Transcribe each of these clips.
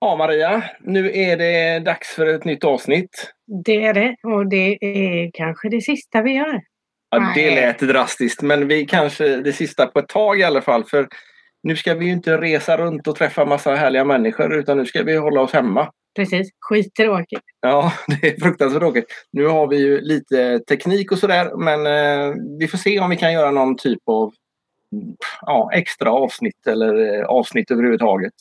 Ja, Maria, nu är det dags för ett nytt avsnitt. Det är det och det är kanske det sista vi gör. Ja, det lät drastiskt, men vi kanske det sista på ett tag i alla fall. För nu ska vi ju inte resa runt och träffa massa härliga människor utan nu ska vi hålla oss hemma. Precis, skittråkigt. Ja, det är fruktansvärt tråkigt. Nu har vi ju lite teknik och sådär men eh, vi får se om vi kan göra någon typ av ja, extra avsnitt eller eh, avsnitt överhuvudtaget.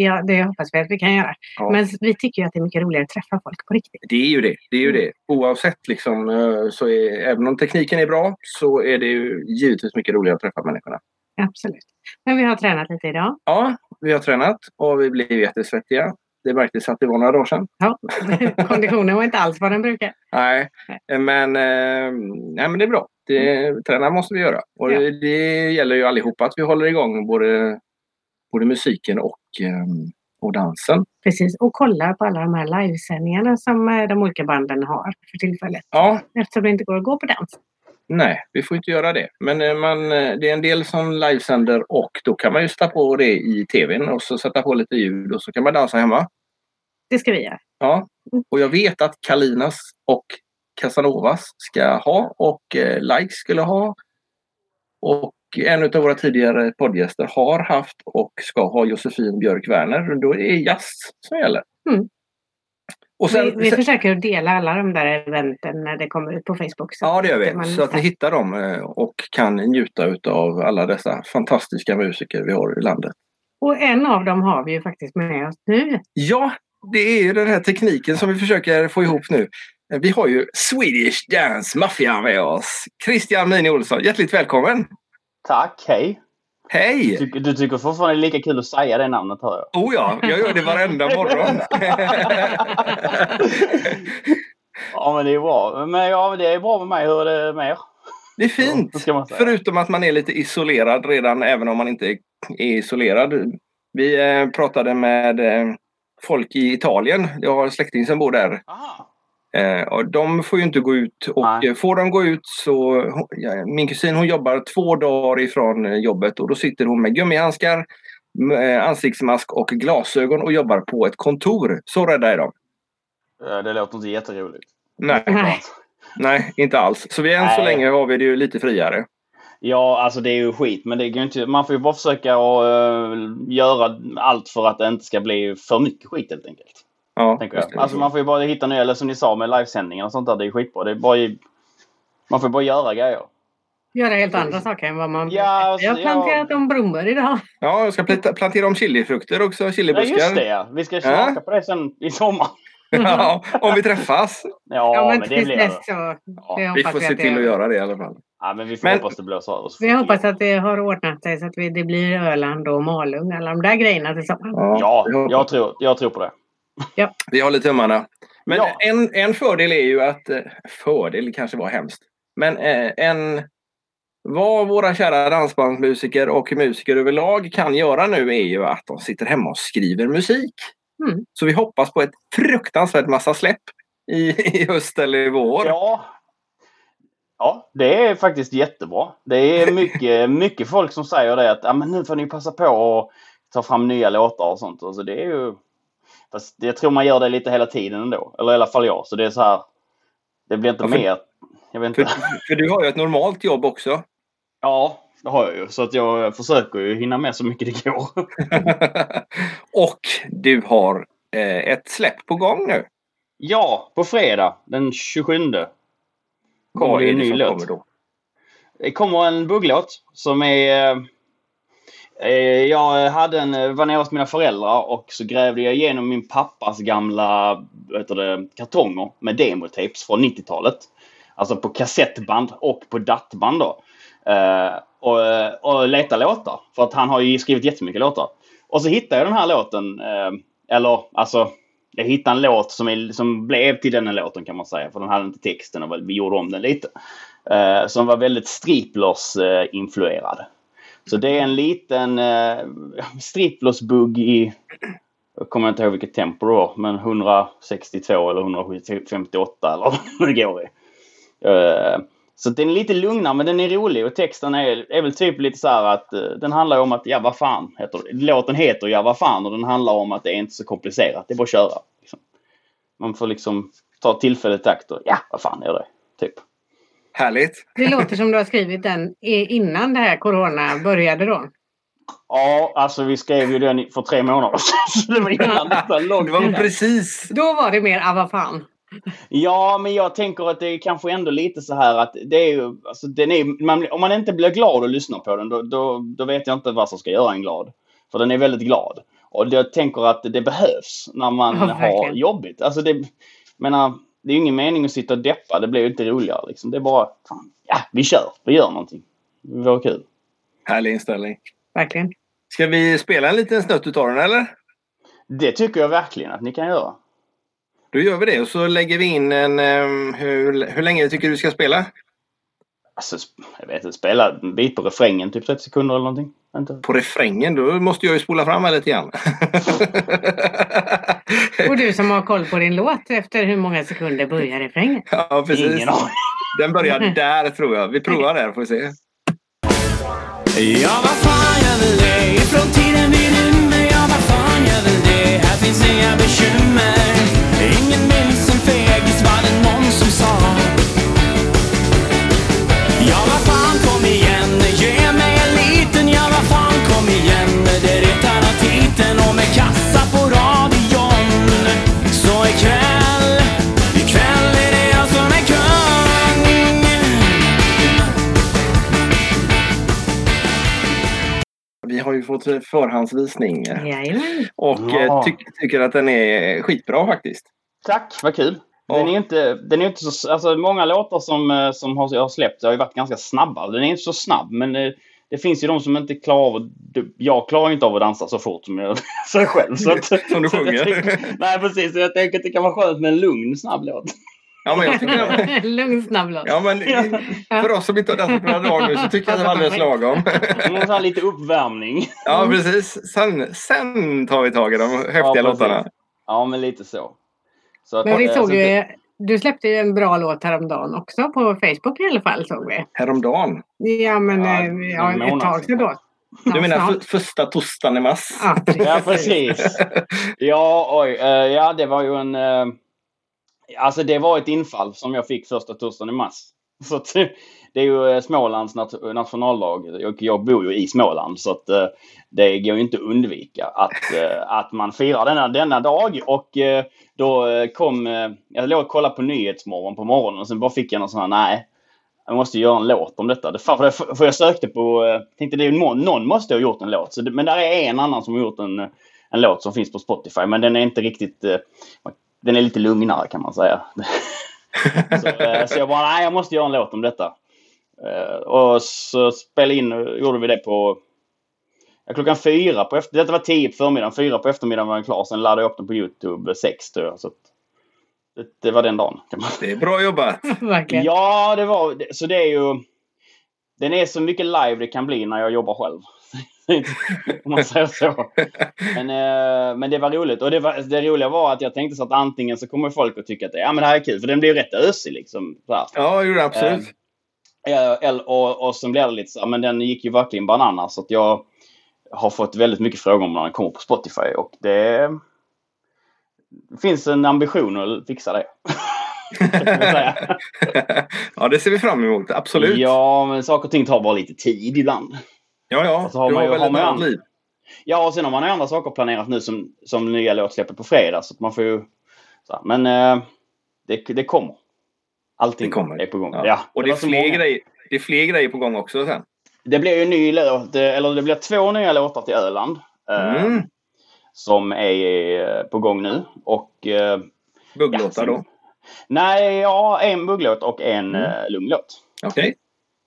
Ja, det hoppas vi att vi kan göra. Ja. Men vi tycker att det är mycket roligare att träffa folk på riktigt. Det är ju det. det, är ju det. Oavsett liksom, eh, så är, även om tekniken är bra så är det ju givetvis mycket roligare att träffa människorna. Absolut. Men vi har tränat lite idag. Ja, vi har tränat och vi blev jättesvettiga. Det märktes att det var några dagar sedan. Ja. Konditionen var inte alls vad den brukar. Nej, men, eh, nej, men det är bra. Det, Träna måste vi göra. Och Ja. det, det gäller ju allihopa att vi håller igång både, både musiken och, eh, och dansen. Precis, och kolla på alla de här livesändningarna som eh, de olika banden har för tillfället. Ja, Eftersom det inte går att gå på dans. nej, vi får inte göra det. Men eh, man, eh, det är en del som livesänder och då kan man ju sätta på det i tvn och så sätta på lite ljud och så kan man dansa hemma. Det ska vi göra. Ja, och jag vet att Kalinas och Casanovas ska ha och eh, Like skulle ha. Och en av våra tidigare poddgäster har haft och ska ha Josefin Björk Werner. Då är det jazz som gäller. Mm. Och sen, vi, vi sen, försöker dela alla de där eventen när det kommer ut på Facebook. Så ja, det gör att man vi. Så att ni hittar dem eh, och kan njuta av alla dessa fantastiska musiker vi har i landet. Och en av dem har vi ju faktiskt med oss nu. Ja, det är ju den här tekniken som vi försöker få ihop nu. Vi har ju Swedish Dance Mafia med oss. Christian Mini Olsson, hjärtligt välkommen! Tack, hej! Hej! Du, du tycker fortfarande det är lika kul att säga det namnet hör jag. Oh ja, jag gör det varenda morgon. Ja men det är bra. Men ja, men det är bra med mig. Hur är det med er? det är fint. Förutom att man är lite isolerad redan även om man inte är isolerad. Vi eh, pratade med eh, folk i Italien. Jag har en släkting som bor där. Aha. Eh, och de får ju inte gå ut. Och Nej. eh, får de gå ut så... Ja, min kusin hon jobbar två dagar ifrån eh, jobbet och då sitter hon med gummihandskar, eh, ansiktsmask och glasögon och jobbar på ett kontor. Så rädda är de. Det låter inte jätteroligt. Nej, Nej. nej inte alls. Så vi, än så Nej. länge har vi det ju lite friare. Ja, alltså det är ju skit. Men det går inte, man får ju bara försöka att eh, göra allt för att det inte ska bli för mycket skit helt enkelt. Ja. Alltså man får ju bara hitta nya, eller som ni sa med livesändningar och sånt där. Det är skitbra. Det är bara, ju- man får bara göra grejer. Göra helt andra saker än vad man Ja, brukar. Jag har alltså, planterat om blommor idag. Ja, jag ska planta- plantera om chilifrukter också. Ja, Chilibuskar. just det ja. Vi ska smaka på det sen i sommar. Ja, om vi träffas. Ja, Ja, men men det blir det. så. Ja, det Vi får se till att göra det i alla fall. Ja, men vi får Men- hoppas det över. så Vi hoppas att det har ordnat sig så att vi, det blir Öland och Malung. Alla de där grejerna till sommaren. Ja, jag tror, jag tror på det. Vi håller tummarna. Men Ja. en, en fördel är ju att... eh, Fördel kanske var hemskt. Men eh, en... Vad våra kära dansbandsmusiker och musiker överlag kan göra nu är ju att de sitter hemma och skriver musik. Mm. Så vi hoppas på ett fruktansvärt massa släpp i, i höst eller i vår. Ja. Ja, det är faktiskt jättebra. Det är mycket, mycket folk som säger det att ja, men nu får ni passa på att ta fram nya låtar och sånt. Alltså, det är ju... Fast jag tror man gör det lite hela tiden ändå. Eller i alla fall jag. Så det är så här... Det blir inte Ja, för- mer... Jag vet För, inte. för du har ju ett normalt jobb också. Ja, det har jag ju. Så att jag försöker ju hinna med så mycket det går. och du har eh, ett släpp på gång nu. Ja, på fredag den 27 kommer det en ny låt. kommer då? Det kommer en bugglåt som är... Eh, jag hade en, eh, var nere hos mina föräldrar och så grävde jag igenom min pappas gamla vet det, kartonger med demotapes från 90-talet. Alltså på kassettband och på dattband då. Eh, och, eh, och leta låtar. För att han har ju skrivit jättemycket låtar. Och så hittade jag den här låten. Eh, eller alltså, jag hittade en låt som, är, som blev till den här låten kan man säga. För den hade inte texten och vi gjorde om den lite. Eh, som var väldigt Striplers-influerad. Så det är en liten eh, striplåsbugg i, jag kommer inte ihåg vilket tempo det var, men 162 eller 158 eller vad det går i. Eh, Så den är lite lugnare men den är rolig och texten är, är väl typ lite så här att eh, den handlar om att ja vad fan heter det. Låten heter ja vad fan och den handlar om att det är inte så komplicerat. Det är bara att köra. Liksom. Man får liksom ta tillfället i akt och ja vad fan är det? Typ. Härligt. Det låter som du har skrivit den innan det här corona började då. Ja, alltså vi skrev ju den för tre månader sedan. Det var innan detta långt Det var innan. precis. Då var det mer, ah vad fan. Ja, men jag tänker att det är kanske ändå lite så här att det är ju, alltså den är, man, om man inte blir glad och lyssnar på den då, då, då vet jag inte vad som ska göra en glad. För den är väldigt glad. Och jag tänker att det behövs när man Ja, har jobbigt. Alltså det, menar, det är ju ingen mening att sitta och deppa, det blir ju inte roligare liksom. Det är bara, fan, ja, vi kör, vi gör någonting. Det vore kul. Härlig inställning. Verkligen. Ska vi spela en liten snutt utav den eller? Det tycker jag verkligen att ni kan göra. Då gör vi det och så lägger vi in en... ehm, hur, hur länge tycker du ska spela? Alltså, jag vet inte, spela en bit på refrängen, typ 30 sekunder eller någonting. Inte. På refrängen, då måste jag ju spola fram här lite grann. Och du som har koll på din låt, efter hur många sekunder börjar refrängen? ja, precis. Ingen aning. Den börjar där tror jag. Vi provar där får vi se. Ja, vad fan jag vill det Ifrån tiden vi rymmer Ja, vad fan jag vill det Här finns inga bekymmer Ingen Ja, vad fan kom igen Ge mig en liten Ja, vad fan kom igen Det retar av titeln och med kassa på radion Så ikväll Ikväll är det jag som är kung Vi har ju fått förhandsvisning Jajamän. och Ja. eh, ty tycker att den är skitbra faktiskt. Tack, vad kul. Den är inte, den är inte så, alltså många låtar som, eh, som har, jag har släppt har ju varit ganska snabba. Den är inte så snabb men eh, det finns ju de som inte klarar av att, jag klarar inte av att dansa så fort som jag så själv. Så att, Som du sjunger. tänker- nej precis, så jag tänker att det kan vara skönt med en lugn snabb låt. Ja, men jag tycker Lugn snabb låt. Ja, men för oss som inte har dansat på några dagar nu så tycker jag att det var alldeles lagom. Här lite uppvärmning. Ja, precis. Sen, sen tar vi tag i de häftiga Ja, låtarna. Ja, men lite så. Så att, Men vi såg så det- ju, du släppte ju en bra låt häromdagen också på Facebook i alla fall såg vi. Häromdagen. Ja men Ja, eh, ja, ett månad tag sedan då. Du Ja, menar snart. för, första torsdagen i mars? Ja, Ja, precis. Ja, oj. eh, ja, det var ju en... eh, alltså det var ett infall som jag fick första torsdagen i mars. Så att, det är ju Smålands nat- nationaldag och jag bor ju i Småland så att det går ju inte att undvika att, eh, att man firar denna, denna dag. Och eh, då eh, kom... Jag låg och kollade på Nyhetsmorgon på morgonen och sen bara fick jag någon sån här, nej. Jag måste göra en låt om detta. Det, för, för, jag sökte på... tänkte det är någon, måste ha gjort en låt. Så men där är en annan som har gjort en, en låt som finns på Spotify. Men den är inte riktigt... Den är lite lugnare kan man säga. så, så jag bara, nej jag måste göra en låt om detta. Och så spelade in, gjorde vi det på ja, klockan fyra på efter, Detta var tio på förmiddagen. Fyra på eftermiddagen var den klar. Sen laddade jag upp den på Youtube sex tror jag. Så att, det, det var den dagen. Kan man Det är bra jobbat. Verkligen. Ja, det var... Så det är ju... Den är så mycket live det kan bli när jag jobbar själv. Om man säger så. Men, eh, men det var roligt. Och det, var, det roliga var att jag tänkte så att antingen så kommer folk att tycka att ja, men det här är kul. För den blir rätt ösig liksom. Så här. Ja, det gjorde det absolut. Eh, eller- och, och sen blir det lite så men den gick ju verkligen bananas. Så att jag har fått väldigt mycket frågor om när den kommer på Spotify. Och det finns en ambition att fixa det. ja, det ser vi fram emot. Absolut. Ja, men saker och ting tar bara lite tid ibland. ja. ja. Och så har du man har ju- väl har man liv. Ja, och sen har man ju andra saker planerat nu som, som nya låtsläppet på fredag. Så att man får ju... Här, men eh, det, det kommer. Allting Det kommer. är på gång. Ja. Ja. Och det är, var så fler grejer, det är fler grejer på gång också sen. Det blir ju en ny låt, eh, eller det blir två nya låtar till Öland. eh, Mm. Som är eh, på gång nu. Och... Eh, Bugglåtar ja, då. Nej, ja, en bugglåt och en Mm. mm. lugglåt. Okej.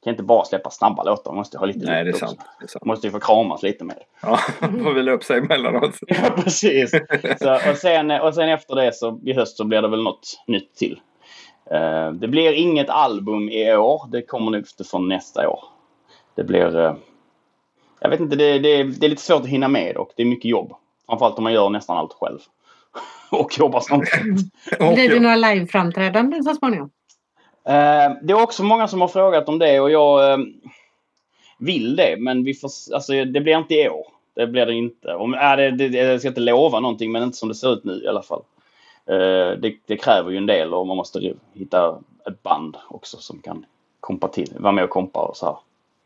Kan inte bara släppa snabba låtar, måste ha lite Nej, det är sant. Det är sant. Måste ju få kramas lite med. Ja, får vila upp sig emellanåt. Ja, precis. Så, och, sen, och sen efter det så i höst så blir det väl något nytt till. Eh, det blir inget album i år. Det kommer nog från nästa år. Det blir... eh, jag vet inte, det, det, det är lite svårt att hinna med och det är mycket jobb. Framförallt om man gör nästan allt själv. och jobbar samtidigt. Blir det några liveframträdanden så småningom? Eh, det är också många som har frågat om det och jag eh, vill det. Men vi får, alltså, det blir inte i år. Det blir det inte. Om, äh, det, det, jag ska inte lova någonting men inte som det ser ut nu i alla fall. Eh, det, det kräver ju en del och man måste hitta ett band också som kan kompa till, vara med och kompa och så här.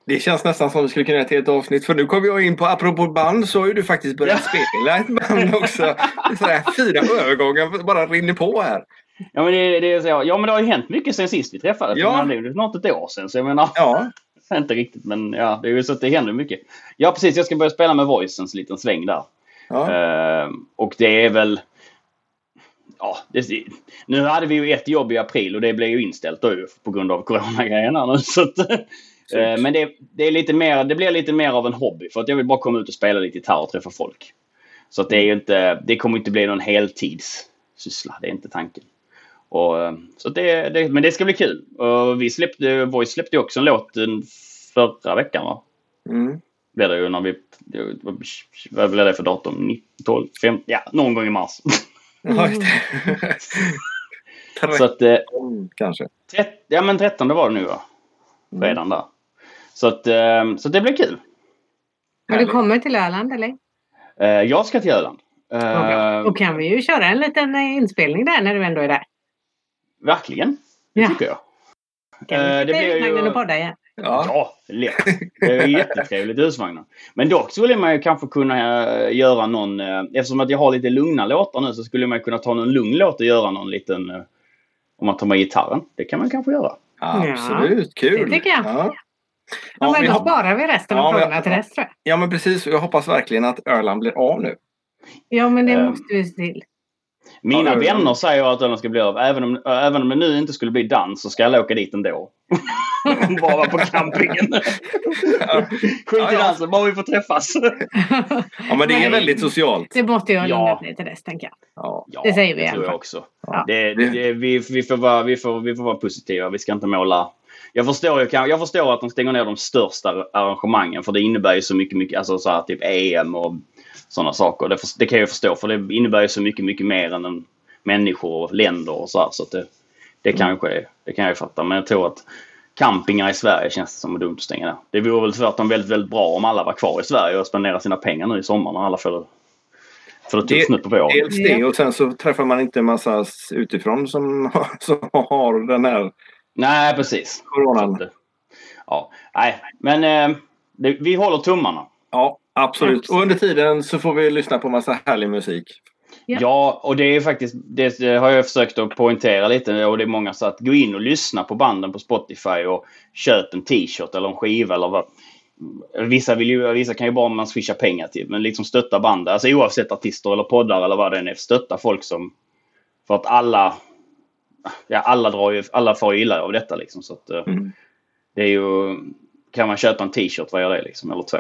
Det känns nästan som vi skulle kunna göra ett helt avsnitt. För nu kom jag in på, apropå band, så har ju du faktiskt börjat spela ett band också. Sådär, fyra övergångar bara rinner på här. Ja men det, det är så, ja men det har ju hänt mycket sen sist vi träffades. Ja. Det är snart ett år sedan så jag menar. Ja, Inte riktigt men ja, det är ju så att det händer mycket. Ja precis, jag ska börja spela med Voicens liten sväng där. ja. Eh, och det är väl... Ja, det, nu hade vi ju ett jobb i april och det blev ju inställt då ju på grund av coronagrejerna nu. Så att, eh, men det, det, är lite mer, det blir lite mer av en hobby för att jag vill bara komma ut och spela lite gitarr och träffa folk. Så att det är ju inte, det kommer inte bli någon heltidssyssla, det är inte tanken. Och, eh, så det, det, men det ska bli kul. Och vi släppte, Voice släppte också en låt den förra veckan va? Mm. Blev det ju när vi, vad blev det för datum? 19, 12, 15, ja någon gång i mars. det. Så att, eh, Tretton kanske. Trett, ja men 13 var det nu va? Redan där. Så att, eh, så det blir kul. Men du kommer till Öland eller? Eh, jag ska till Öland. Eh, Då kan vi ju köra en liten eh, inspelning där när du ändå är där. Verkligen. Det Ja. tycker jag. Kan vi det sitta i husvagnen och podda igen? Ja. Ja, lätt. Det är jättetrevligt i husvagnen. Men dock skulle man ju kanske kunna göra någon, eftersom att jag har lite lugna låtar nu så skulle man kunna ta någon lugn låt och göra någon liten, om man tar med gitarren. Det kan man kanske göra. Absolut, kul. det tycker jag. Ja. Ja, Ja, men vi då hop- sparar vi resten Ja, av men- frågorna till tror jag. ja men precis. Jag hoppas verkligen att Öland blir av nu. Ja, men det Ehm. måste vi se till. Mina Ja, vänner säger att den ska bli av. Även om, även om det nu inte skulle bli dans så ska jag åka dit ändå. bara vara på campingen. Skit Ja, i ja. dansen, bara vi får träffas. Ja men det är väldigt socialt. Det måste ju ha Ja. ner till dess, tänker jag. Ja. Ja, Det säger vi det alla tror jag också. Ja. Det, det, vi, vi, får vara, vi, får, vi får vara positiva. Vi ska inte måla... Jag förstår, ju, kan- jag förstår att de stänger ner de största arrangemangen för det innebär ju så mycket, mycket alltså så här, typ EM och sådana saker. Det, för- det kan jag ju förstå för det innebär ju så mycket, mycket mer än en människor och länder och så här. Så att det, det, kanske, är- det kan jag ju fatta. Men jag tror att campingar i Sverige känns det som dumt att stänga ner. Det vore väl tvärtom väldigt, väldigt bra om alla var kvar i Sverige och spenderade sina pengar nu i sommar när alla får, det tufft Det- på våren. Dels det och sen så träffar man inte en massa utifrån som, som har den här Nej, precis. coronan. Ja, nej, men eh, det, vi håller tummarna. Ja, absolut. Och under tiden så får vi lyssna på massa härlig musik. Ja. Ja, och det är faktiskt, det har jag försökt att poängtera lite och det är många så att gå in och lyssna på banden på Spotify och köp en t-shirt eller en skiva eller vad. Vissa, vill ju, vissa kan ju bara man swishar pengar till, men liksom stötta bandet. Alltså oavsett artister eller poddar eller vad det än är. Stötta folk som... För att alla... Ja, alla drar ju, alla får ju illa av detta liksom. Så att, eh, Mm. Det är ju... Kan man köpa en t-shirt, vad gör det liksom? Eller två.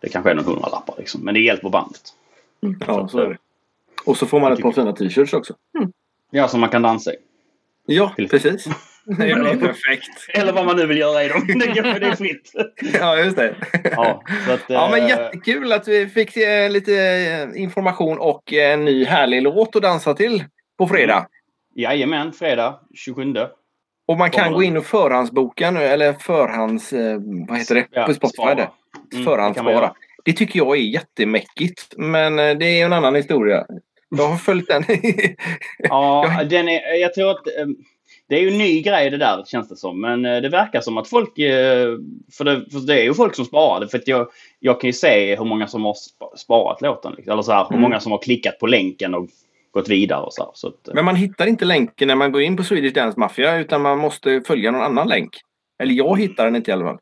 Det kanske är någon hundralappar liksom. Men det hjälper bandet. Ja, så är det. Och så får man ett par fina t-shirts också. Ja, som man kan dansa i. Ja, Till- precis. Det blir perfekt. Eller vad man nu vill göra i dem. Det är det är fritt. Ja, just det. Ja, så att, Ja, men eh, jättekul att vi fick eh, lite information och en ny härlig låt att dansa till på fredag. Jajamän, fredag 27. Och man kan gå in och förhandsboka nu, eller förhands... eh, Vad heter det? Ja, på Spotify spara. Mm, det Förhandsspara. göra. Det tycker jag är jättemäckigt. Men eh, det är en annan historia. Jag har följt den. Ja, den är, jag tror att eh, det är ju en ny grej det där känns det som. Men det verkar som att folk, för det, för det är ju folk som sparar det. För jag, jag kan ju se hur många som har spa- sparat låten. Liksom. Eller så här, hur Mm. många som har klickat på länken och gått vidare och så. här. så att, eh, Men man hittar inte länken när man går in på Swedish Dance Mafia utan man måste följa någon annan länk. Eller jag hittar den inte i alla fall.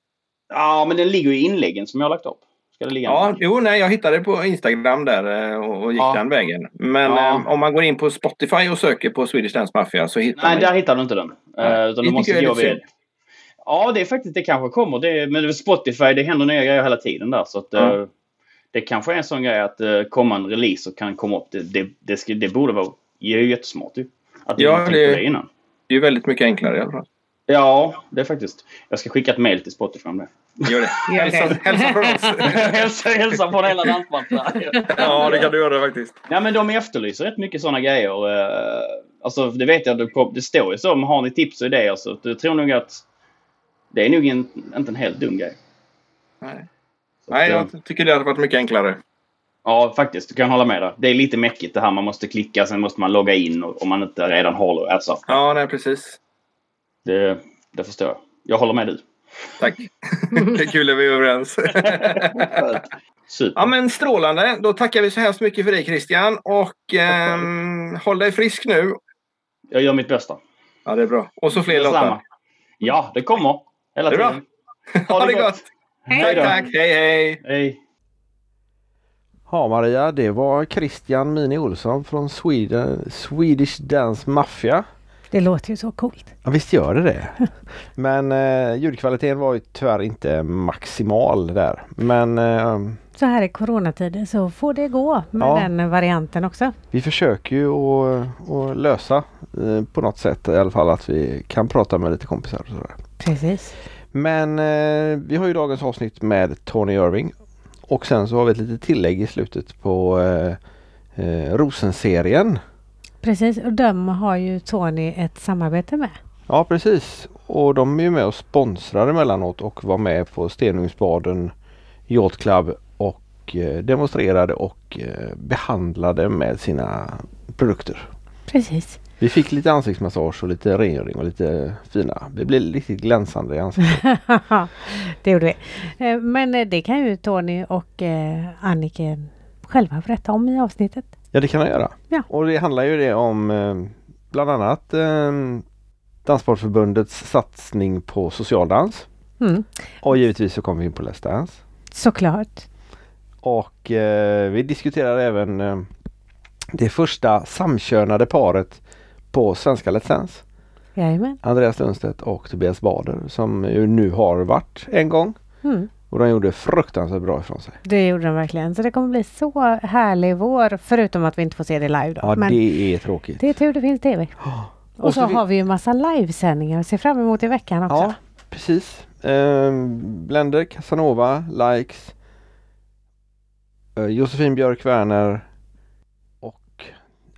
Ja, men den ligger ju i inläggen som jag har lagt upp. Ska det ligga Ja, jo, nej, jag hittade det på Instagram där eh, och och gick Ja. den vägen. Men Ja. eh, om man går in på Spotify och söker på Swedish Dance Mafia så hittar Nej, man där hittar du inte den. Nej, Eh, det utan du tycker måste gå vid... Ja, det är faktiskt, det kanske kommer. Det, men Spotify, det händer nya grejer hela tiden där. Så att, Ja. Det kanske är en sån grej att uh, komma en release och kan komma upp. Det, det, det, ska, det borde vara det är ju jättesmart ju. Att Ja, det- det innan. Det är ju väldigt mycket enklare i alla fall. Ja, det är faktiskt. Jag ska skicka ett mail till Spotify om det. Gör det. Hälsa, hälsa från oss. hälsa, hälsa från hela dansbandet. ja, det kan du göra faktiskt. Nej, men de efterlyser rätt mycket sådana grejer. eh, Alltså det vet jag, det står ju så. Men har ni tips och idéer så jag tror nog att det är nog en, inte en helt dum grej. Nej. Nej, att, eh, jag tycker det hade varit mycket enklare. Ja, faktiskt. Du kan hålla med där. Det är lite mäckigt det här. Man måste klicka, sen måste man logga in och- om man inte redan har alltså, Ja, nej precis. det, det förstår jag. Jag håller med du. Tack. det är kul att vi är överens. Super. ja, men strålande. Då tackar vi så hemskt mycket för dig Christian. Och ehm, håll dig frisk nu. Jag gör mitt bästa. Ja, det är bra. Och så fler låtar. Ja, det kommer. Hela Det är bra. tiden. Ha det gott! Hej Tack, då. tack. Hej, hej! Hej. Ja Maria, det var Christian Mini Olsson från Sweden, Swedish Dance Mafia. Det låter ju så coolt. Ja, visst gör det det. Men eh, ljudkvaliteten var ju tyvärr inte maximal där. Men eh, Så här i coronatider så får det gå med Ja. den varianten också. vi försöker ju att, att lösa eh, på något sätt i alla fall att vi kan prata med lite kompisar och sådär. Precis. Men eh, vi har ju dagens avsnitt med Tony Irving. Och sen så har vi ett litet tillägg i slutet på eh, eh, Rosenserien. Precis, och de har ju Tony ett samarbete med. Ja precis. Och de är ju med och sponsrar emellanåt och var med på Stenungsbaden Yacht Club och eh, demonstrerade och eh, behandlade med sina produkter. Precis. Vi fick lite ansiktsmassage och lite rengöring och lite fina. Vi blev riktigt glänsande i ansiktet. det gjorde vi. Eh, Men eh, det kan ju Tony och eh, Anniken själva berätta om i avsnittet. Ja det kan jag göra. Ja. Och det handlar ju det om bland annat Danssportförbundets satsning på socialdans. Mm. Och givetvis så kommer vi in på Let's Dance. Såklart. Och vi diskuterar även det första samkönade paret på Svenska Let's Dance. Jajamän. Andreas Lundstedt och Tobias Bader som ju nu har varit en gång. Mm. Och de gjorde fruktansvärt bra ifrån sig. Det gjorde de verkligen. Så det kommer bli så härlig vår. Förutom att vi inte får se det live då. Ja Men det är tråkigt. det är tur det finns tv. Och, Och så, så vi- har vi ju massa livesändningar att se fram emot i veckan också. Ja precis. Eh, Blender, Casanova, Likes, eh, Josefin Björk Werner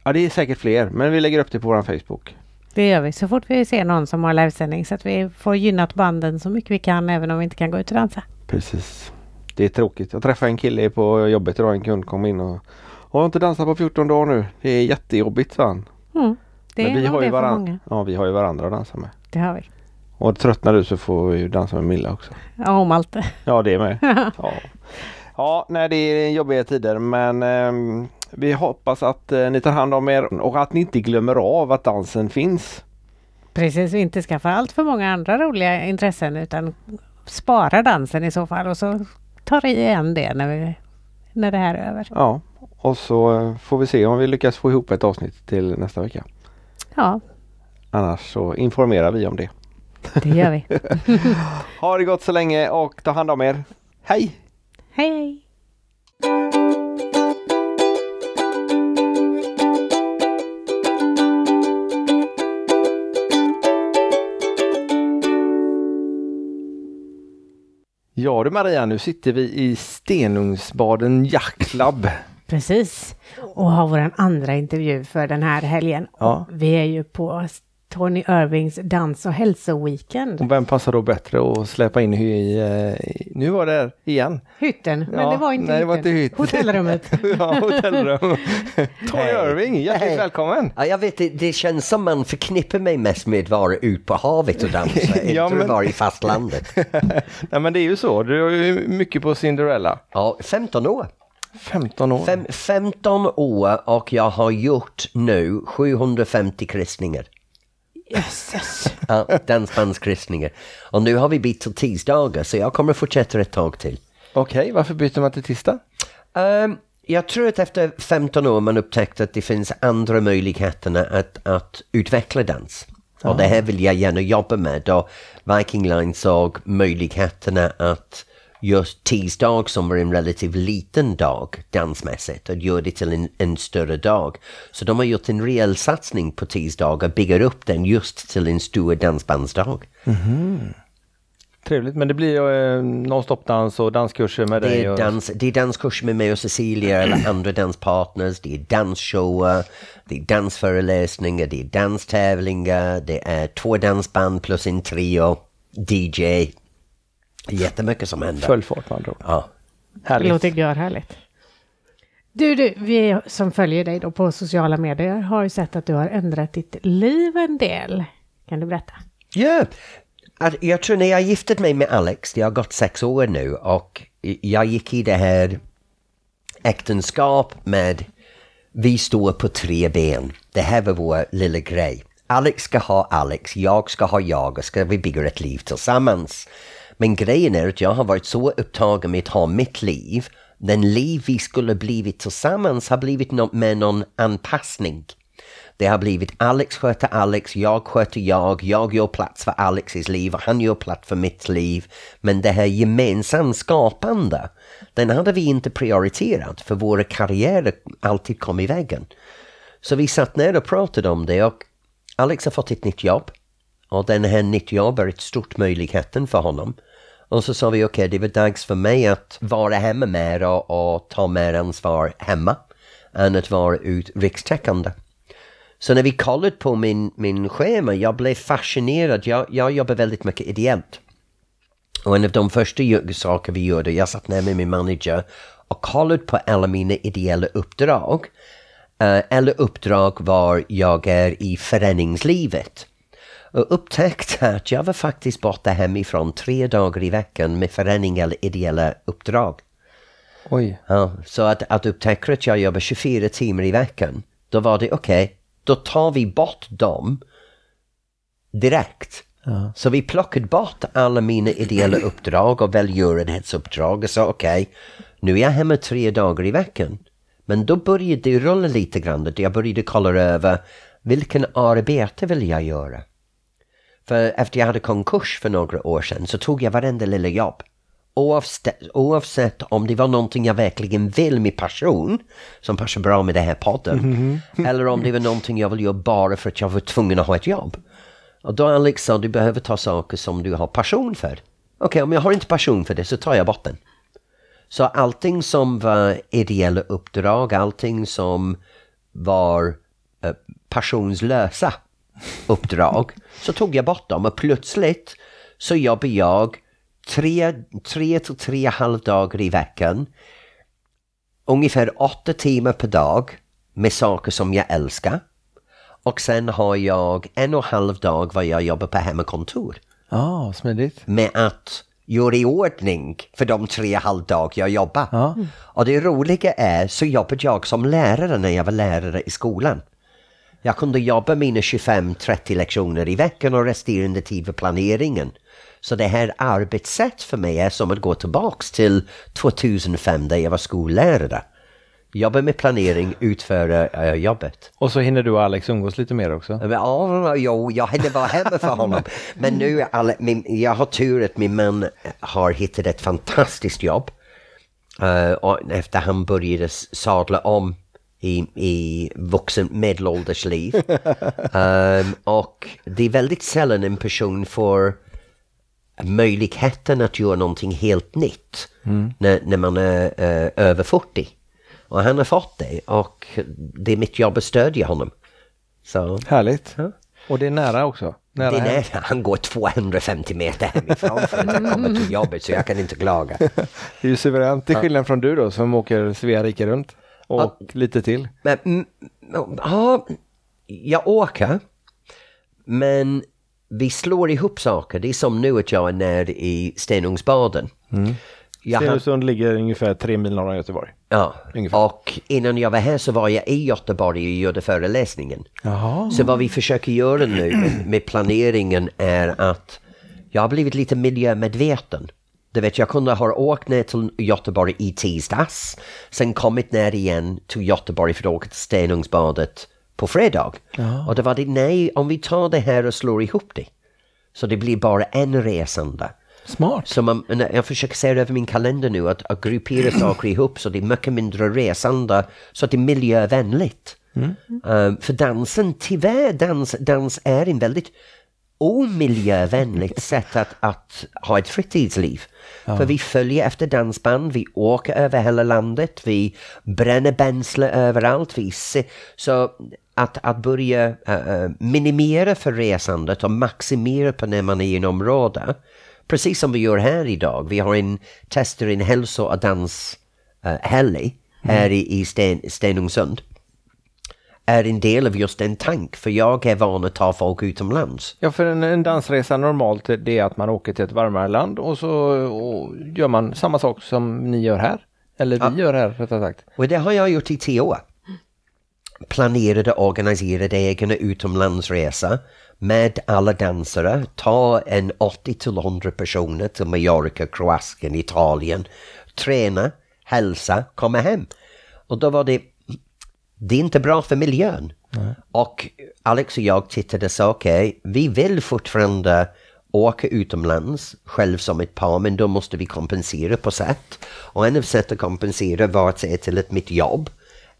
ja det är säkert fler men vi lägger upp det på vår Facebook. Det gör vi så fort vi ser någon som har livesändning så att vi får gynnat banden så mycket vi kan även om vi inte kan gå ut och dansa. Precis. Det är tråkigt. Jag träffade en kille på jobbet idag. En kund kom in och jag har inte dansat på 14 dagar nu. Det är jättejobbigt sa han. Mm. Det Men är vi har ju det varann- många. Ja, vi har ju varandra att dansa med. Det har vi. Och tröttnar du så får vi ju dansa med Milla också. Ja, om allt. Ja, det med. Ja, ja nej, det är jobbiga tider men ehm, vi hoppas att eh, ni tar hand om er och att ni inte glömmer av att dansen finns. Precis, vi inte skaffa allt för många andra roliga intressen utan spara dansen i så fall och så tar i igen det när, vi, när det här är över. Ja, och så eh, får vi se om vi lyckas få ihop ett avsnitt till nästa vecka. Ja, Annars så informerar vi om det. det gör vi. Ha det gott så länge och ta hand om er. Hej! hej hej! Ja du Maria, nu sitter vi i Stenungsbaden Club. Precis. Och har vår andra intervju för den här helgen. Ja. Vi är ju på Tony Irvings dans och hälsoweekend. Och vem passar då bättre att släppa in i, i nu var det här igen. Hytten, men Ja, det var inte nej, det hytten. var inte hytt. Hotellrummet. ja, hotellrum. Tony. Irving, hjärtligt Hej. välkommen! Ja, jag vet, det, det känns som man förknippar mig mest med att vara ut på havet och dansa, inte Ja, men- att vara i fastlandet. Nej men det är ju så, du har ju mycket på Cinderella. Ja, 15 år. 15 år. Fem, 15 år och jag har gjort nu 750 kristningar. Jösses. Ja, dansbandskristningar. Och nu har vi bytt till tisdagar så jag kommer fortsätta ett tag till. Okej, varför byter man till tisdag? Ehm, jag tror att efter 15 år man upptäckt att det finns andra möjligheter att, att utveckla dans. Och det här vill jag gärna jobba med och Viking Line såg möjligheterna att just tisdag som var en relativt liten dag dansmässigt och göra det till en, en större dag. Så de har gjort en rejäl satsning på tisdagar, bygger upp den just till en stor dansbandsdag. Trevligt, men det blir eh, nonstop-dans och danskurser med Det dig? är, Och... dans, det är danskurser med mig och Cecilia eller andra danspartners. Det är dansshower, det är dansföreläsningar, det är danstävlingar, det är två dansband plus en trio, DJ. Jättemycket som händer. Full fart med andra ord. Ja. Det Härligt. låter görhärligt. Du, du, vi som följer dig då på sociala medier har ju sett att du har ändrat ditt liv en del. Kan du berätta? Ja, att jag tror när jag gifte mig med Alex, det har gått sex år nu och jag gick i det här äktenskap med vi står på tre ben. Det här var vår lilla grej. Alex ska ha Alex, jag ska ha jag och ska vi bygga ett liv tillsammans. Men grejen är att jag har varit så upptagen med att ha mitt liv. Den liv vi skulle blivit tillsammans har blivit något med någon anpassning. Det har blivit Alex sköter Alex, jag sköter jag, jag gör plats för Alexis liv och han gör plats för mitt liv. Men det här gemensamt skapande, den hade vi inte prioriterat för våra karriärer alltid kom i vägen. Så vi satt ner och pratade om det och Alex har fått ett nytt jobb. Och den här nytt jobb är ett stort möjligheten för honom. Och så sa vi okej, det var dags för mig att vara hemma mer och, och ta mer ansvar hemma än att vara ut rikstäckande. Så när vi kollade på min, min schema, jag blev fascinerad. Jag, jag jobbar väldigt mycket ideellt. Och en av de första saker vi gjorde, jag satt ner med min manager och kollade på alla mina ideella uppdrag. Eh, uh, eller uppdrag var jag är i föreningslivet. Och upptäckte att jag var faktiskt borta hemifrån tre dagar i veckan med förening eller ideella uppdrag. Oj. Ja, så att, att upptäcka att jag jobbar 24 timmar i veckan, då var det okej, då tar vi bort dem direkt. Så vi plockade bort alla mina ideella uppdrag och välgörenhetsuppdrag och sa okej, nu är jag hemma tre dagar i veckan. Men då började det rulla lite grann, jag började kolla över vilken arbete vill jag göra? För efter jag hade konkurs för några år sedan så tog jag varenda lilla jobb. Oavsett, oavsett om det var någonting jag verkligen vill med passion, som passar bra med den här podden, eller om det var någonting jag vill göra bara för att jag var tvungen att ha ett jobb. Och då Alex sa, du behöver ta saker som du har passion för. Okej, om jag har inte passion för det så tar jag bort den. Så allting som var ideella uppdrag, allting som var eh, passionslösa uppdrag, så tog jag bort dem och plötsligt så jobbar jag tre, tre till tre halvdagar i veckan, ungefär åtta timmar per dag med saker som jag älskar. Och sen har jag en och en halv dag vad jag jobbar på hemmakontor Ja, smidigt. med att göra i ordning för de tre halvdagar jag jobbar. Ja. Och det roliga är så jobbade jag som lärare när jag var lärare i skolan. Jag kunde jobba mina 25-30 lektioner i veckan och resterande tid för planeringen. Så det här arbetssätt för mig är som att gå tillbaks till 2005 där jag var skollärare. Jobba med planering, utföra äh, jobbet. Och så hinner du och Alex umgås lite mer också. Ja, jo, jag hade varit hemma för honom. Men nu, alla, min, jag har tur att min man har hittat ett fantastiskt jobb. Eh, och efter han började sadla om i, i vuxen medelålders liv. Ehm, och det är väldigt sällan en person får möjligheten att göra någonting helt nytt när, när man är eh, över 40. Och han har fått det och det är mitt jobb att stödja honom. Så Härligt. Ja. Och det är nära också. Nära det är hem. nära. Han går 250 meter hemifrån för att kommer till jobbet så jag kan inte klaga. Det är ju suveränt. Till skillnad från du då som åker Svea rike runt. Och Ja. lite till. Men, mm, ja, jag åker. Men vi slår ihop saker. Det är som nu att jag är nere i Stenungsbaden. Har- Stenungsund ligger ungefär tre mil norr om Göteborg. Ja, Ungefär. och innan jag var här så var jag i Göteborg och gjorde föreläsningen. Jaha. Så vad vi försöker göra nu med, med planeringen är att jag har blivit lite miljömedveten. Du vet, jag kunde ha åkt ner till Göteborg i tisdags, sen kommit ner igen till Göteborg för att åka till Stenungsbadet på fredag. Och det var det, nej, om vi tar det här och slår ihop det. Så det blir bara en resande. Smart. Så man, jag försöker se över min kalender nu att, att gruppera saker ihop så det är mycket mindre resande så att det är miljövänligt. Um, för dansen, tyvärr, dans, dans är en väldigt omiljövänligt sätt att, att ha ett fritidsliv. För vi följer efter dansband, vi åker över hela landet, vi bränner bränsle överallt. Vi så att, att börja uh, minimera för resandet och maximera på när man är i en område. Precis som vi gör här idag. Vi har en tester en hälso och danshelg uh, här i, i Sten, Stenungsund är en del av just en tank, för jag är van att ta folk utomlands. Ja, för en, en dansresa normalt det är att man åker till ett varmare land och så och gör man samma sak som ni gör här. Eller vi Ja. gör här rättare sagt. Och det har jag gjort i tio år. Planerade och organiserade egen utomlandsresa med alla dansare. Ta en 80 till 100 personer till Mallorca, Kroatien, Italien. Träna, hälsa, komma hem. Och då var det, det är inte bra för miljön. Och Alex och jag tittade och sa okej, vi vill fortfarande åka utomlands själv som ett par men då måste vi kompensera på sätt. Och en av sätt att kompensera var att säga till att mitt jobb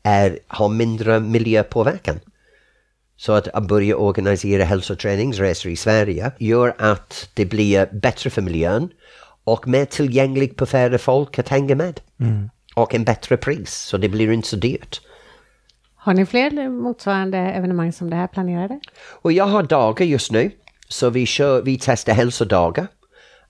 är ha mindre miljöpåverkan. Så att, att börja organisera hälsoträningsresor i Sverige gör att det blir bättre för miljön och mer tillgängligt på färre folk att hänga med. Och en bättre pris, så det blir inte så dyrt. Har ni fler motsvarande evenemang som det här planerade? Och jag har dagar just nu, så vi, kör, vi testar hälsodagar.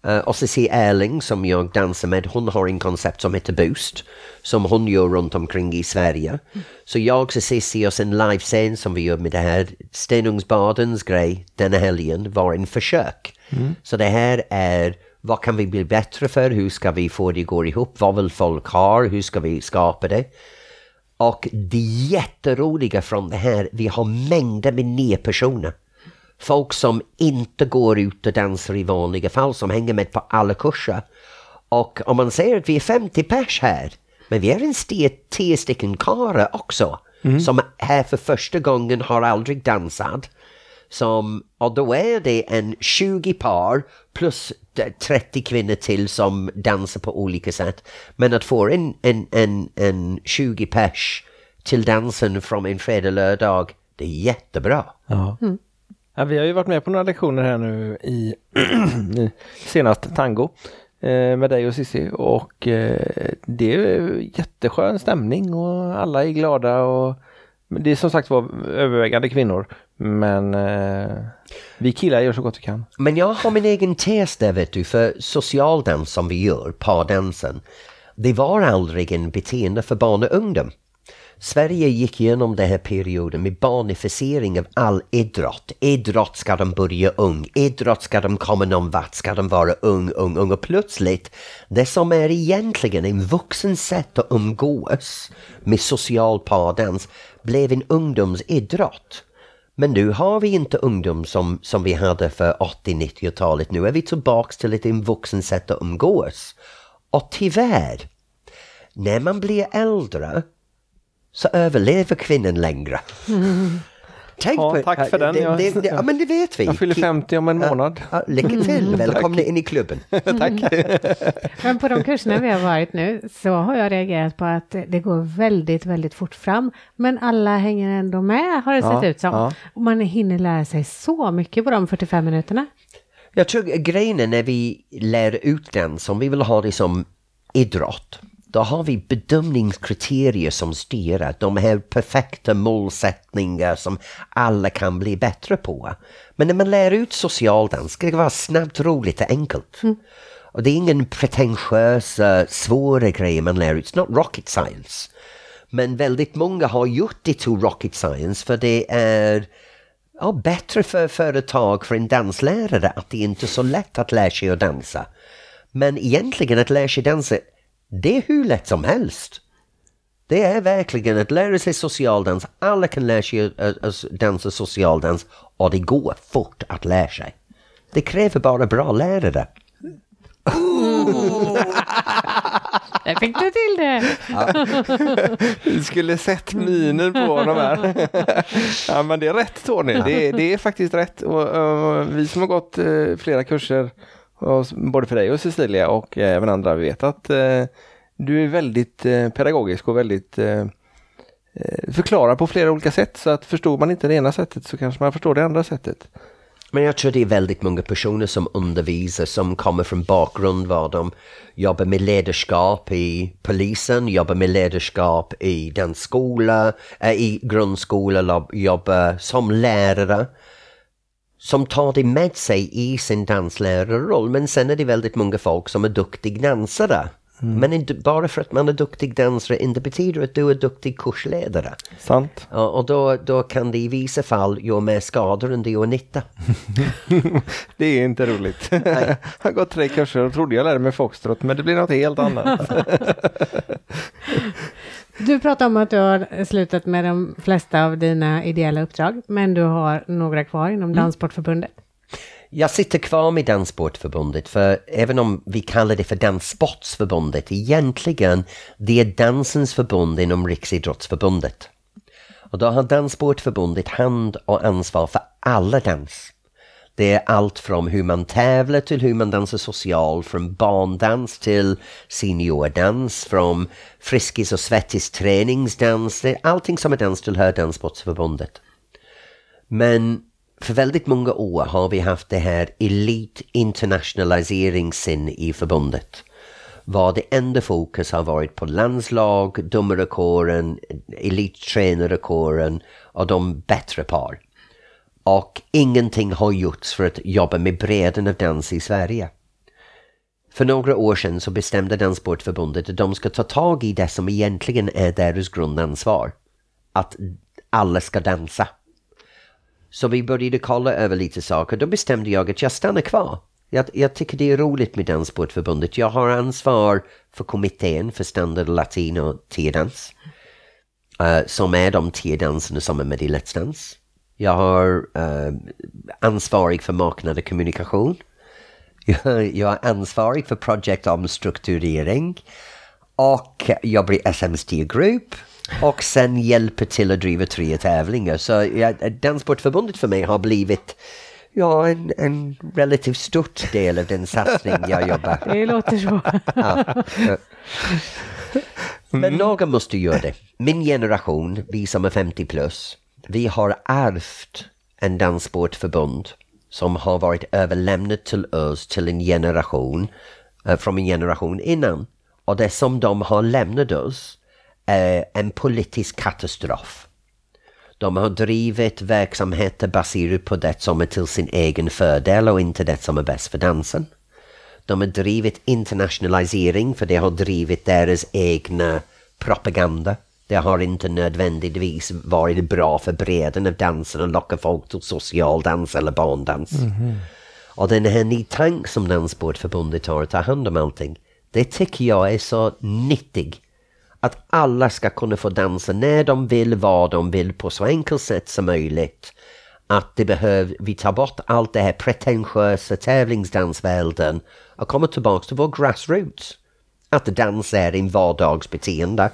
Uh, och Cissi Erling som jag dansar med, hon har en koncept som heter Boost, som hon gör runt omkring i Sverige. Så jag och Cissi och sen livescen som vi gör med det här Stenungsbadens grej denna helgen var en försök. Så det här är vad kan vi bli bättre för? Hur ska vi få det att gå ihop? Vad vill folk ha? Hur ska vi skapa det? Och det jätteroliga från det här, vi har mängder med nya personer. Folk som inte går ut och dansar i vanliga fall, som hänger med på alla kurser. Och om man säger att vi är 50 pers här, men vi är en tio stycken karlar också, som här för första gången har aldrig dansat. Som, och då är det en 20 par plus 30 kvinnor till som dansar på olika sätt. Men att få en, en, en, en 20 pers till dansen från en fredag, lördag, det är jättebra. Ja. Ja, vi har ju varit med på några lektioner här nu i, senast tango eh, med dig och Cissi och eh, det är jätteskön stämning och alla är glada och det är som sagt var övervägande kvinnor men eh, vi killar gör så gott vi kan. Men jag har min egen tes där vet du, för socialdans som vi gör, pardansen, det var aldrig en beteende för barn och ungdom. Sverige gick igenom den här perioden med barnificering av all idrott. Idrott ska de börja ung, idrott ska de komma någon vart, ska de vara ung, ung, ung och plötsligt det som är egentligen en vuxen sätt att umgås med social pardans blev en ungdomsidrott. Men nu har vi inte ungdom som, som vi hade för 80-90-talet. Nu är vi tillbaks till ett vuxen sätt att umgås. Och tyvärr, när man blir äldre så överlever kvinnan längre. Tänk Ja, tack för den. Det, det, det, ja, men det vet vi. Jag fyller 50 om en månad. Ja, lycka till, välkomna in i klubben. Tack! Men på de kurserna vi har varit nu så har jag reagerat på att det går väldigt, väldigt fort fram. Men alla hänger ändå med har det Ja, sett ut som. ja. Och man hinner lära sig så mycket på de 45 minuterna. Jag tror grejen är när vi lär ut den som vi vill ha det som idrott. Då har vi bedömningskriterier som styr de här perfekta målsättningar som alla kan bli bättre på. Men när man lär ut socialdans ska det vara snabbt, roligt och enkelt. Och det är ingen pretentiösa, svåra grejer man lär ut. It's not rocket science. Men väldigt många har gjort det till rocket science för det är ja, bättre för företag, för en danslärare att det inte är så lätt att lära sig att dansa. Men egentligen att lära sig dansa, det är hur lätt som helst. Det är verkligen att lära sig socialdans. Alla kan lära sig att, att dansa socialdans och det går fort att lära sig. Det kräver bara bra lärare. Där fick du till det! Vi skulle sett minen på honom här. ja men det är rätt Tony, det, är- det är faktiskt rätt. Och, och, vi som har gått eh, flera kurser, både för dig och Cecilia och eh, även andra, vi vet att eh, du är väldigt eh, pedagogisk och väldigt förklarar på flera olika sätt. Så att förstår man inte det ena sättet så kanske man förstår det andra sättet. Men jag tror det är väldigt många personer som undervisar som kommer från bakgrund var de jobbar med ledarskap i polisen, jobbar med ledarskap i den skola, i grundskola, jobbar som lärare. Som tar det med sig i sin danslärarroll. Men sen är det väldigt många folk som är duktiga dansare. Men inte, bara för att man är duktig dansare inte betyder att du är duktig kursledare. Sant. Ja, och då, då kan det i vissa fall göra mer skador än det gör nytta. Det är inte roligt. Jag har gått tre kurser och trodde jag lärde mig foxtrot men det blir något helt annat. Du pratar om att du har slutat med de flesta av dina ideella uppdrag, men du har några kvar inom Danssportförbundet. Jag sitter kvar med Danssportförbundet för även om vi kallar det för Danssportsförbundet, egentligen det är dansens förbund inom Riksidrottsförbundet. Och då har Danssportförbundet hand och ansvar för alla dans. Det är allt från hur man tävlar till hur man dansar socialt, från barndans till seniordans, från Friskis och Svettis träningsdans, det är allting som är dans tillhör Danssportsförbundet. Men för väldigt många år har vi haft det här elit internationaliseringssin i förbundet. Var det enda fokus har varit på landslag, domarkåren, elittränarkåren och de bättre par. Och ingenting har gjorts för att jobba med bredden av dans i Sverige. För några år sedan så bestämde Danssportförbundet att de ska ta tag i det som egentligen är deras grundansvar. Att alla ska dansa. Så vi började kolla över lite saker. Då bestämde jag att jag stannar kvar. Jag, jag tycker det är roligt med Danssportförbundet. Jag har ansvar för kommittén för standard latin och tiodans. Uh, eh, som är de tio danserna som är med i Let's Dance. Jag har uh, ansvarig för marknad och kommunikation. Jag, jag är ansvarig för projekt omstrukturering. Och jag blir SMST Group. Och sen hjälper till att driva tre tävlingar. Så ja, Danssportförbundet för mig har blivit ja, en, en relativt stort del av den satsning jag jobbar. Det låter så. Ja. Men någon måste göra det. Min generation, vi som är 50 plus, vi har ärvt en danssportförbund som har varit överlämnat till oss till en generation, eh, från en generation innan. Och det som de har lämnat oss är en politisk katastrof. De har drivit verksamheter baserat på det som är till sin egen fördel och inte det som är bäst för dansen. De har drivit internationalisering för det har drivit deras egna propaganda. Det har inte nödvändigtvis varit bra för bredden av dansen och locka folk till social dans eller barndans. Och den här ny tank som Danssportförbundet har att ta hand om allting, det tycker jag är så nyttig. Att alla ska kunna få dansa när de vill, var de vill, på så enkelt sätt som möjligt. Att det behöver, vi tar bort allt det här pretentiösa tävlingsdansvärlden och kommer tillbaka till vår grassroots. Att dans är en vardagsbeteende.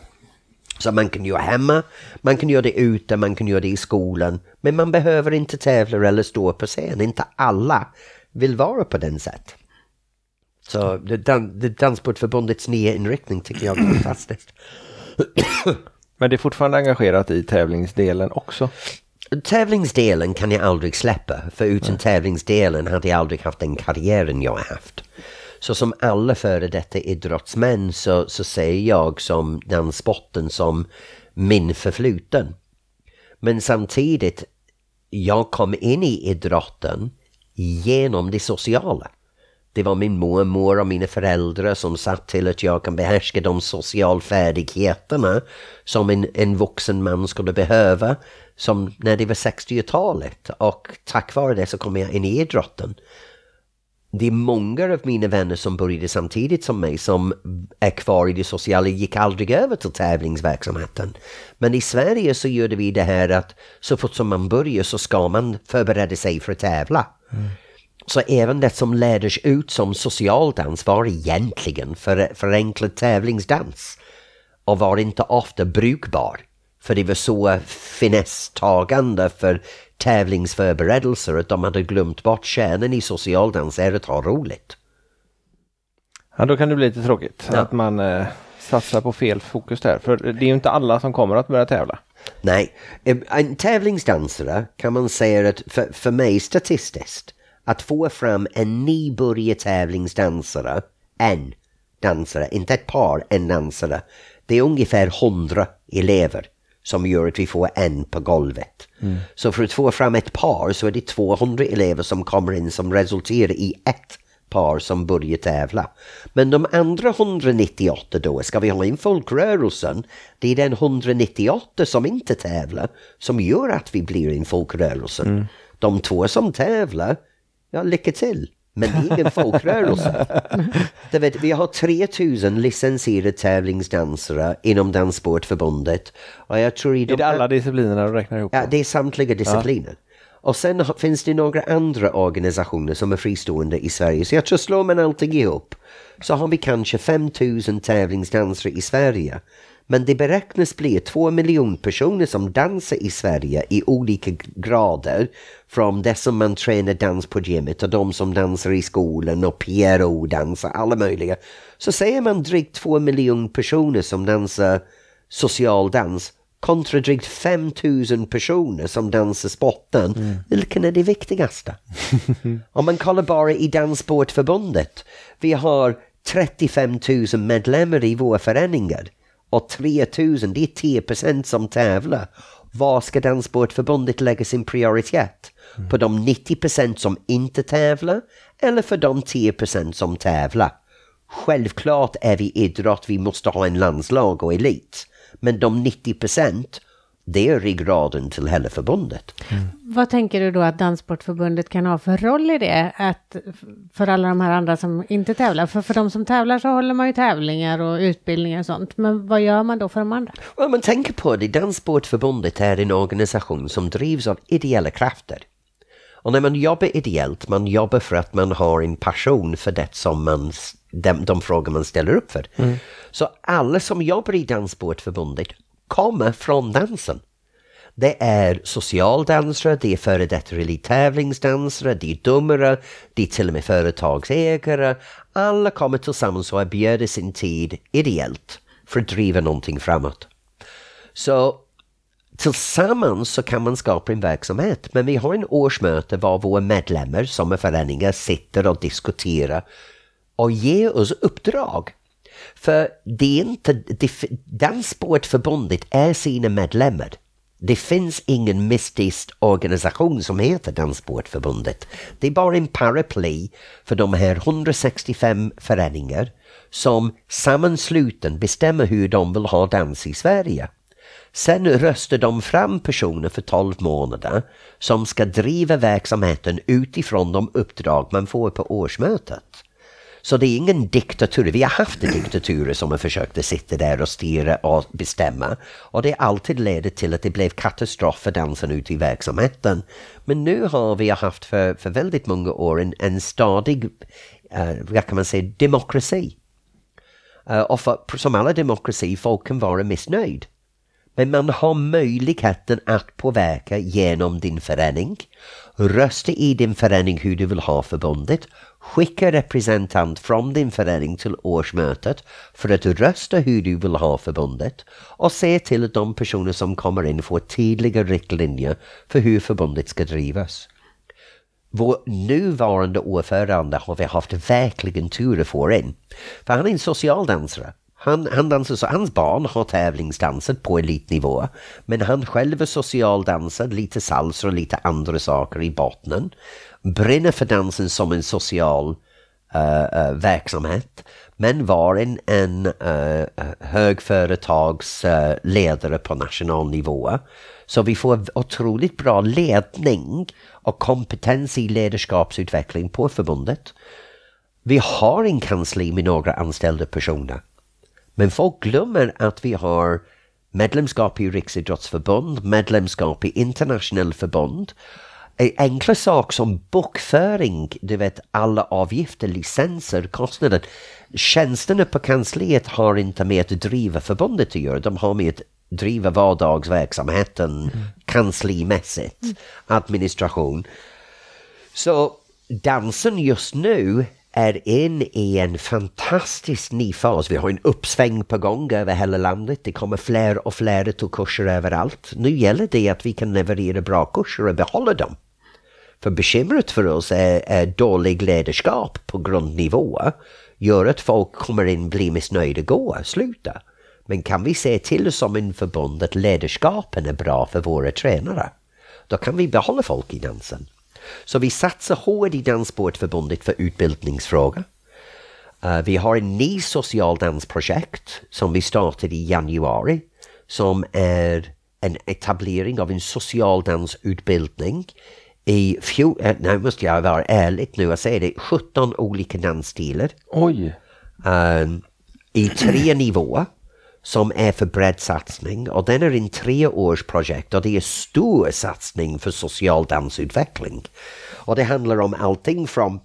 Så man kan göra hemma, man kan göra det ute, man kan göra det i skolan. Men man behöver inte tävla eller stå på scen. Inte alla vill vara på den sätt. Så det, dan, det Danssportförbundets nya inriktning tycker jag är fantastiskt. Men det är fortfarande engagerat i tävlingsdelen också. Tävlingsdelen kan jag aldrig släppa, för utan tävlingsdelen hade jag aldrig haft den karriären jag har haft. Så som alla före detta idrottsmän så, så ser jag som den sporten som min förfluten. Men samtidigt, jag kom in i idrotten genom det sociala. Det var min mormor och mina föräldrar som satt till att jag kan behärska de sociala färdigheterna som en, en vuxen man skulle behöva som när det var 60-talet. Och tack vare det så kom jag in i idrotten. Det är många av mina vänner som började samtidigt som mig som är kvar i det sociala, gick aldrig över till tävlingsverksamheten. Men i Sverige så gjorde vi det här att så fort som man börjar så ska man förbereda sig för att tävla. Så även det som lärdes ut som socialt var egentligen för, förenklad tävlingsdans. Och var inte ofta brukbar. För det var så finesstagande för tävlingsförberedelser att de hade glömt bort kärnan i socialdans är att ha roligt. Ja, då kan det bli lite tråkigt Ja. att man eh, satsar på fel fokus där. För det är ju inte alla som kommer att börja tävla. Nej, en tävlingsdansare kan man säga att för, för mig statistiskt, att få fram en nybörjare tävlingsdansare, en dansare, inte ett par, en dansare, det är ungefär 100 elever som gör att vi får en på golvet. Så för att få fram ett par så är det 200 elever som kommer in som resulterar i ett par som börjar tävla. Men de andra 198 då, ska vi ha in folkrörelsen, det är den 198 som inte tävlar som gör att vi blir en folkrörelse. De två som tävlar, ja lycka till. Men det är ingen folkrörelse. Du vet, vi har 3000 licensierade tävlingsdansare inom Danssportförbundet. Och jag tror i de Är det alla disciplinerna du räknar ihop? Ja, det är samtliga discipliner. Och sen finns det några andra organisationer som är fristående i Sverige. Så jag tror slår man allting ihop så har vi kanske 5000 tävlingsdansare i Sverige. Men det beräknas bli två miljoner personer som dansar i Sverige i olika grader. Från det som man tränar dans på gymmet och de som dansar i skolan och PRO-dansar, alla möjliga. Så säger man drygt två miljoner personer som dansar social dans kontra drygt 5000 personer som dansar spotten. Vilken är det viktigaste? Om man kollar bara i Danssportförbundet. Vi har 35 000 medlemmar i våra föreningar. Och 3000, det är 10% som tävlar. Var ska Danssportförbundet lägga sin prioritet? På de 90% som inte tävlar? Eller för de 10% som tävlar? Självklart är vi idrott, vi måste ha en landslag och elit. Men de 90% det är ryggraden till hela förbundet. Vad tänker du då att Danssportförbundet kan ha för roll i det? Att, för alla de här andra som inte tävlar? För, för de som tävlar så håller man ju tävlingar och utbildningar och sånt. Men vad gör man då för de andra? Om man tänker på det, Danssportförbundet är en organisation som drivs av ideella krafter. Och när man jobbar ideellt, man jobbar för att man har en passion för det som man, de, de frågor man ställer upp för. Så alla som jobbar i Danssportförbundet kommer från dansen. Det är socialdansare, det är före detta tävlingsdansare, det är domare, det är till och med företagsägare. Alla kommer tillsammans och erbjuder sin tid ideellt för att driva någonting framåt. Så tillsammans så kan man skapa en verksamhet. Men vi har en årsmöte var våra medlemmar som är föreningar sitter och diskuterar och ger oss uppdrag. För det är inte, det, Danssportförbundet är sina medlemmar. Det finns ingen mystisk organisation som heter Danssportförbundet. Det är bara en paraply för de här 165 föreningar som sammansluten bestämmer hur de vill ha dans i Sverige. Sen röstar de fram personer för 12 månader som ska driva verksamheten utifrån de uppdrag man får på årsmötet. Så det är ingen diktatur. Vi har haft diktaturer som har försökt att sitta där och styra och bestämma. Och det alltid lett till att det blev katastrof för dansen ute i verksamheten. Men nu har vi haft för, för väldigt många år en, en stadig, uh, vad kan man säga, demokrati. Eh, och för, som alla demokrati, folk kan vara missnöjd. Men man har möjligheten att påverka genom din förening. Rösta i din förening hur du vill ha förbundet. Skicka representant från din förening till årsmötet för att rösta hur du vill ha förbundet. Och se till att de personer som kommer in får tydliga riktlinjer för hur förbundet ska drivas. Vår nuvarande ordförande har vi haft verkligen tur att få in. För han är en socialdansare. Han, han dansar så, hans barn har tävlingsdansat på elitnivå. Men han själv är socialdansad, lite salsa och lite andra saker i botten. Brinner för dansen som en social uh, uh, verksamhet. Men var en, en eh, uh, högföretagsledare på nationell nivå. Så vi får otroligt bra ledning och kompetens i ledarskapsutveckling på förbundet. Vi har en kansli med några anställda personer. Men folk glömmer att vi har medlemskap i Riksidrottsförbund, medlemskap i internationella förbund. Enkla saker som bokföring, du vet alla avgifter, licenser, kostnader. Tjänsterna på kansliet har inte med att driva förbundet att göra, de har med att driva vardagsverksamheten mm. kanslimässigt, administration. Så dansen just nu är in i en fantastisk ny fas. Vi har en uppsväng på gång över hela landet. Det kommer fler och fler till kurser överallt. Nu gäller det att vi kan leverera bra kurser och behålla dem. För bekymret för oss är, är dålig ledarskap på grundnivå. Gör att folk kommer in, blir missnöjda, gå, sluta. Men kan vi se till som en förbund att ledarskapen är bra för våra tränare, då kan vi behålla folk i dansen. Så vi satsar hårt i Danssportförbundet för utbildningsfrågor. Uh, vi har en ny socialdansprojekt som vi startade i januari som är en etablering av en socialdansutbildning i fjol, äh, nu måste jag vara ärlig nu och säga det, 17 olika dansstilar. Oj! Um, I tre nivåer som är för breddsatsning och den är en treårsprojekt och det är stor satsning för social dansutveckling. Och det handlar om allting från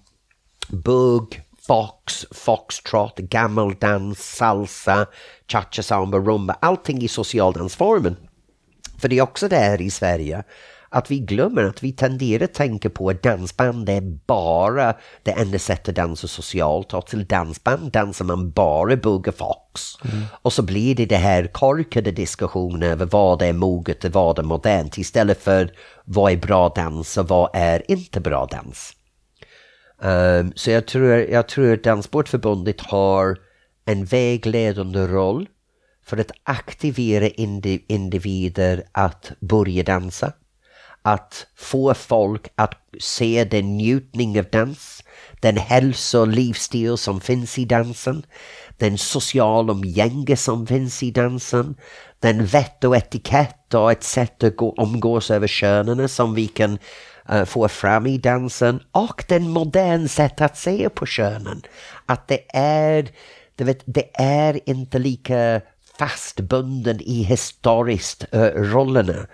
bugg, fox, foxtrot, gammaldans, salsa, cha-cha samba, rumba, allting i socialdansformen. För det är också där i Sverige att vi glömmer att vi tenderar att tänka på att dansband är bara det enda sättet att dansa socialt och till dansband dansar man bara bugg och fox. Mm. Och så blir det det här korkade diskussioner över vad är moget och vad är modernt istället för vad är bra dans och vad är inte bra dans. Um, så jag tror, jag tror att Danssportförbundet har en vägledande roll för att aktivera individer att börja dansa att få folk att se den njutning av dans, den hälso och livsstil som finns i dansen, den sociala umgänge som finns i dansen, den vett och etikett och ett sätt att gå, omgås över könen som vi kan uh, få fram i dansen och den moderna sätt att se på könen. Att det är, du vet, det är inte lika fastbunden i historiskt uh, rollerna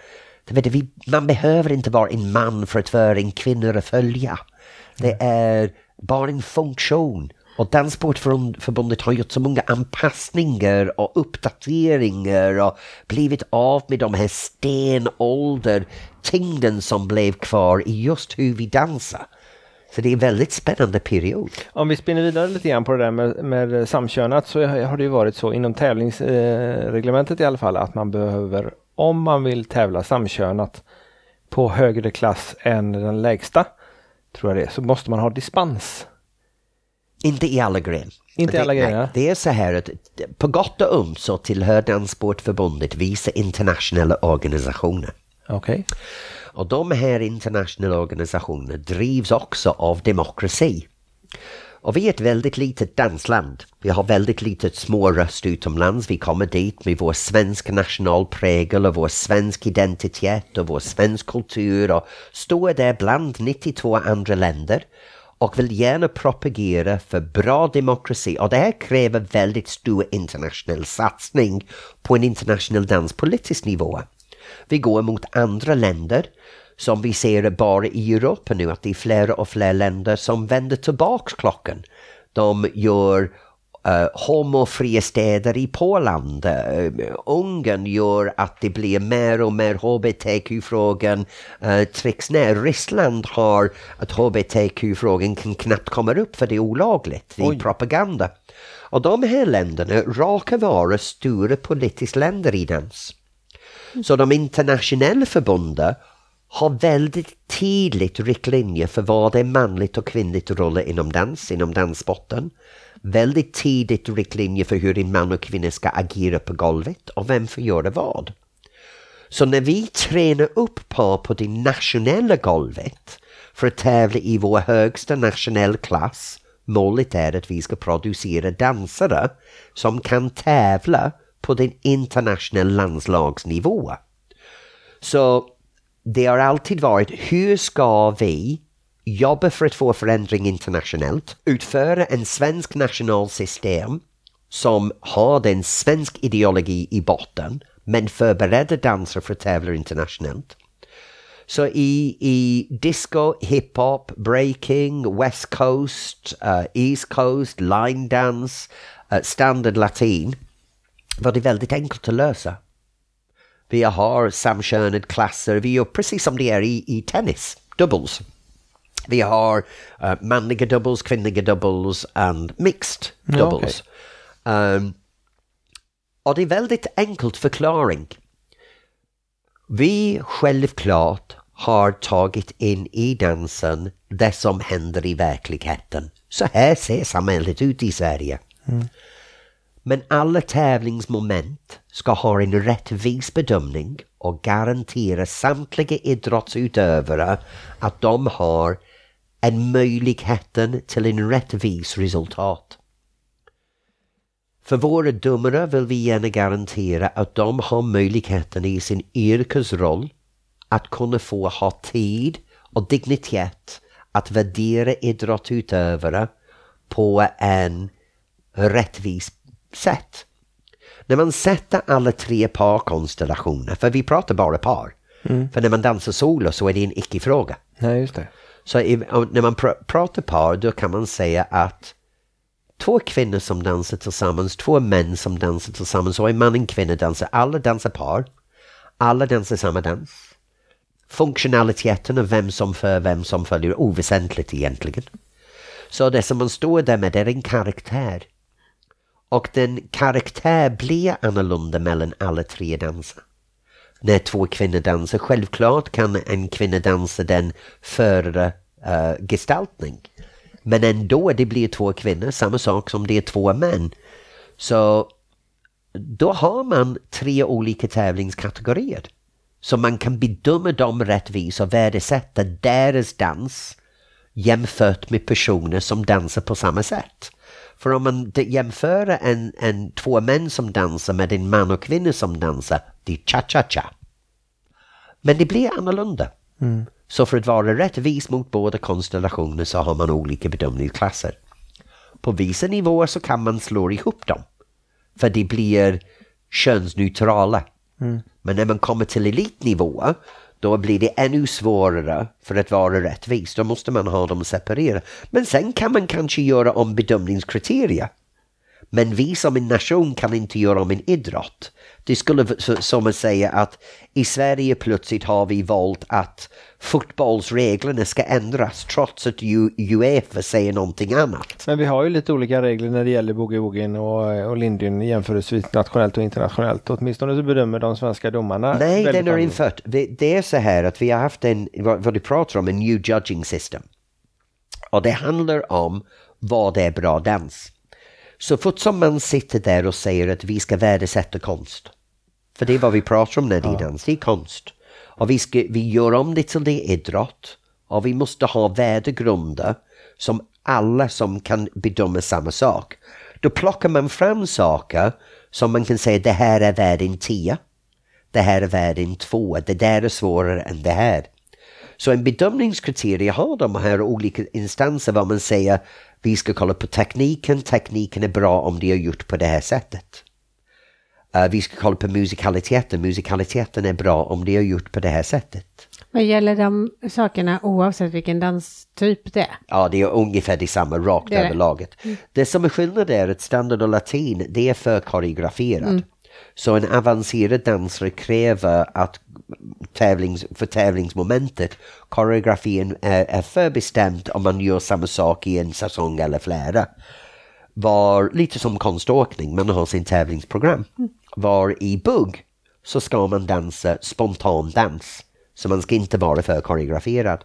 vet, vi, man behöver inte vara en man för att vara en kvinna att följa. Det är bara en funktion. Och Danssportförbundet har gjort så många anpassningar och uppdateringar och blivit av med de här stenålder tyngden som blev kvar i just hur vi dansar. Så det är en väldigt spännande period. Om vi spinner vidare lite grann på det där med, med samkönat så har det ju varit så inom tävlingsreglementet i alla fall att man behöver om man vill tävla samkönat på högre klass än den lägsta, tror jag det så måste man ha dispens. Inte i alla grenar. Inte alla grenar? Det är så här att på gott och ont så tillhör Danssportförbundet vissa internationella organisationer. Okej. Okay. Och de här internationella organisationerna drivs också av demokrati. Och vi är ett väldigt litet dansland. Vi har väldigt litet små röst utomlands. Vi kommer dit med vår svenska nationalprägel och vår svensk identitet och vår svensk kultur och står där bland 92 andra länder och vill gärna propagera för bra demokrati och det här kräver väldigt stor internationell satsning på en internationell danspolitisk nivå. Vi går mot andra länder som vi ser bara i Europa nu, att det är fler och fler länder som vänder tillbaks klockan. De gör uh, homofria städer i Polen. Uh, Ungern gör att det blir mer och mer hbtq-frågan uh, trycks ner. Ryssland har att hbtq-frågan kan knappt komma upp för det är olagligt i propaganda. Och de här länderna råkar vara stora politiska länder i dans. Så de internationella förbunden har väldigt tydligt riktlinjer för vad är manligt och kvinnligt roller inom dans, inom dansbotten. Väldigt tidigt riktlinjer för hur en man och kvinna ska agera på golvet och vem får göra vad. Så när vi tränar upp par på det nationella golvet för att tävla i vår högsta nationell klass, målet är att vi ska producera dansare som kan tävla på den internationella landslagsnivå. Så det har alltid varit hur ska vi jobba för att få förändring internationellt, utföra en svensk nationalsystem som har den svensk ideologi i botten men förbereder danser för att tävla internationellt. Så i, i disco, hiphop, breaking, west coast, uh, east coast, line dance, uh, standard latin var det väldigt enkelt att lösa. Vi har samkönade klasser, vi gör precis som det är i, i tennis, doubles. Vi har uh, manliga doubles, kvinnliga doubles and mixed Ja, doubles. Um, och det är väldigt enkelt förklaring. Vi självklart har tagit in i dansen det som händer i verkligheten. Så här ser samhället ut i Sverige. Men alla tävlingsmoment ska ha en rättvis bedömning och garantera samtliga idrottsutövare att de har en möjligheten till en rättvis resultat. För våra domare vill vi gärna garantera att de har möjligheten i sin yrkesroll att kunna få ha tid och dignitet att värdera idrottsutövare på en rättvis sätt. När man sätter alla tre parkonstellationer, för vi pratar bara par. För när man dansar solo så är det en icke-fråga. Nej, just det. Så i, när man pr- pratar par då kan man säga att två kvinnor som dansar tillsammans, två män som dansar tillsammans och en man och en kvinna dansar. Alla dansar par. Alla dansar samma dans. Funktionaliteten och vem som för vem som följer är oväsentligt egentligen. Så det som man står där med det är en karaktär. Och den karaktär blir annorlunda mellan alla tre danser när två kvinnor dansar. Självklart kan en kvinna dansa den före uh, gestaltning. Men ändå, det blir två kvinnor, samma sak som det är två män. Så då har man tre olika tävlingskategorier. Så man kan bedöma dem rättvist och värdesätta deras dans jämfört med personer som dansar på samma sätt. För om man jämför en, en två män som dansar med en man och kvinna som dansar, det är cha-cha-cha. Men det blir annorlunda. Så för att vara rättvis mot båda konstellationer så har man olika bedömningsklasser. På vissa nivåer så kan man slå ihop dem. För det blir könsneutrala. Men när man kommer till elitnivå då blir det ännu svårare för att vara rättvis. Då måste man ha dem separerade. Men sen kan man kanske göra om bedömningskriterier. Men vi som en nation kan inte göra om en idrott. Det skulle som att säga att i Sverige plötsligt har vi valt att fotbollsreglerna ska ändras trots att Uefa säger någonting annat. Men vi har ju lite olika regler när det gäller boogie-woogien och, och lindyn jämförelsevis nationellt och internationellt. Åtminstone så bedömer de svenska domarna Nej, den har infört. Det, är så här att vi har haft en, vad, vad du pratar om, en new judging system. Och det handlar om vad är bra dans. Så fort som man sitter där och säger att vi ska värdesätta konst. För det är vad vi pratar om när det är dans, det är konst. Och vi, ska, vi gör om det till det idrott. Och vi måste ha värdegrunder som alla som kan bedöma samma sak. Då plockar man fram saker som man kan säga det här är värden 10. Det här är värden 2. Det där är svårare än det här. Så en bedömningskriterie har de här olika instanser vad man säger vi ska kolla på tekniken, tekniken är bra om det är gjort på det här sättet. Eh, vi ska kolla på musikaliteten, musikaliteten är bra om det är gjort på det här sättet. Vad gäller de sakerna oavsett vilken danstyp det är? Ja, det är ungefär detsamma rakt Det är det. laget. Det som är skillnad är att standard och latin, det är för koreograferad. Så en avancerad dansare kräver att tävlings, för tävlingsmomentet, koreografin är, är förbestämt om man gör samma sak i en säsong eller flera. Var lite som konståkning, man har sin tävlingsprogram. Var i bugg så ska man dansa spontan dans. Så man ska inte vara för koreograferad.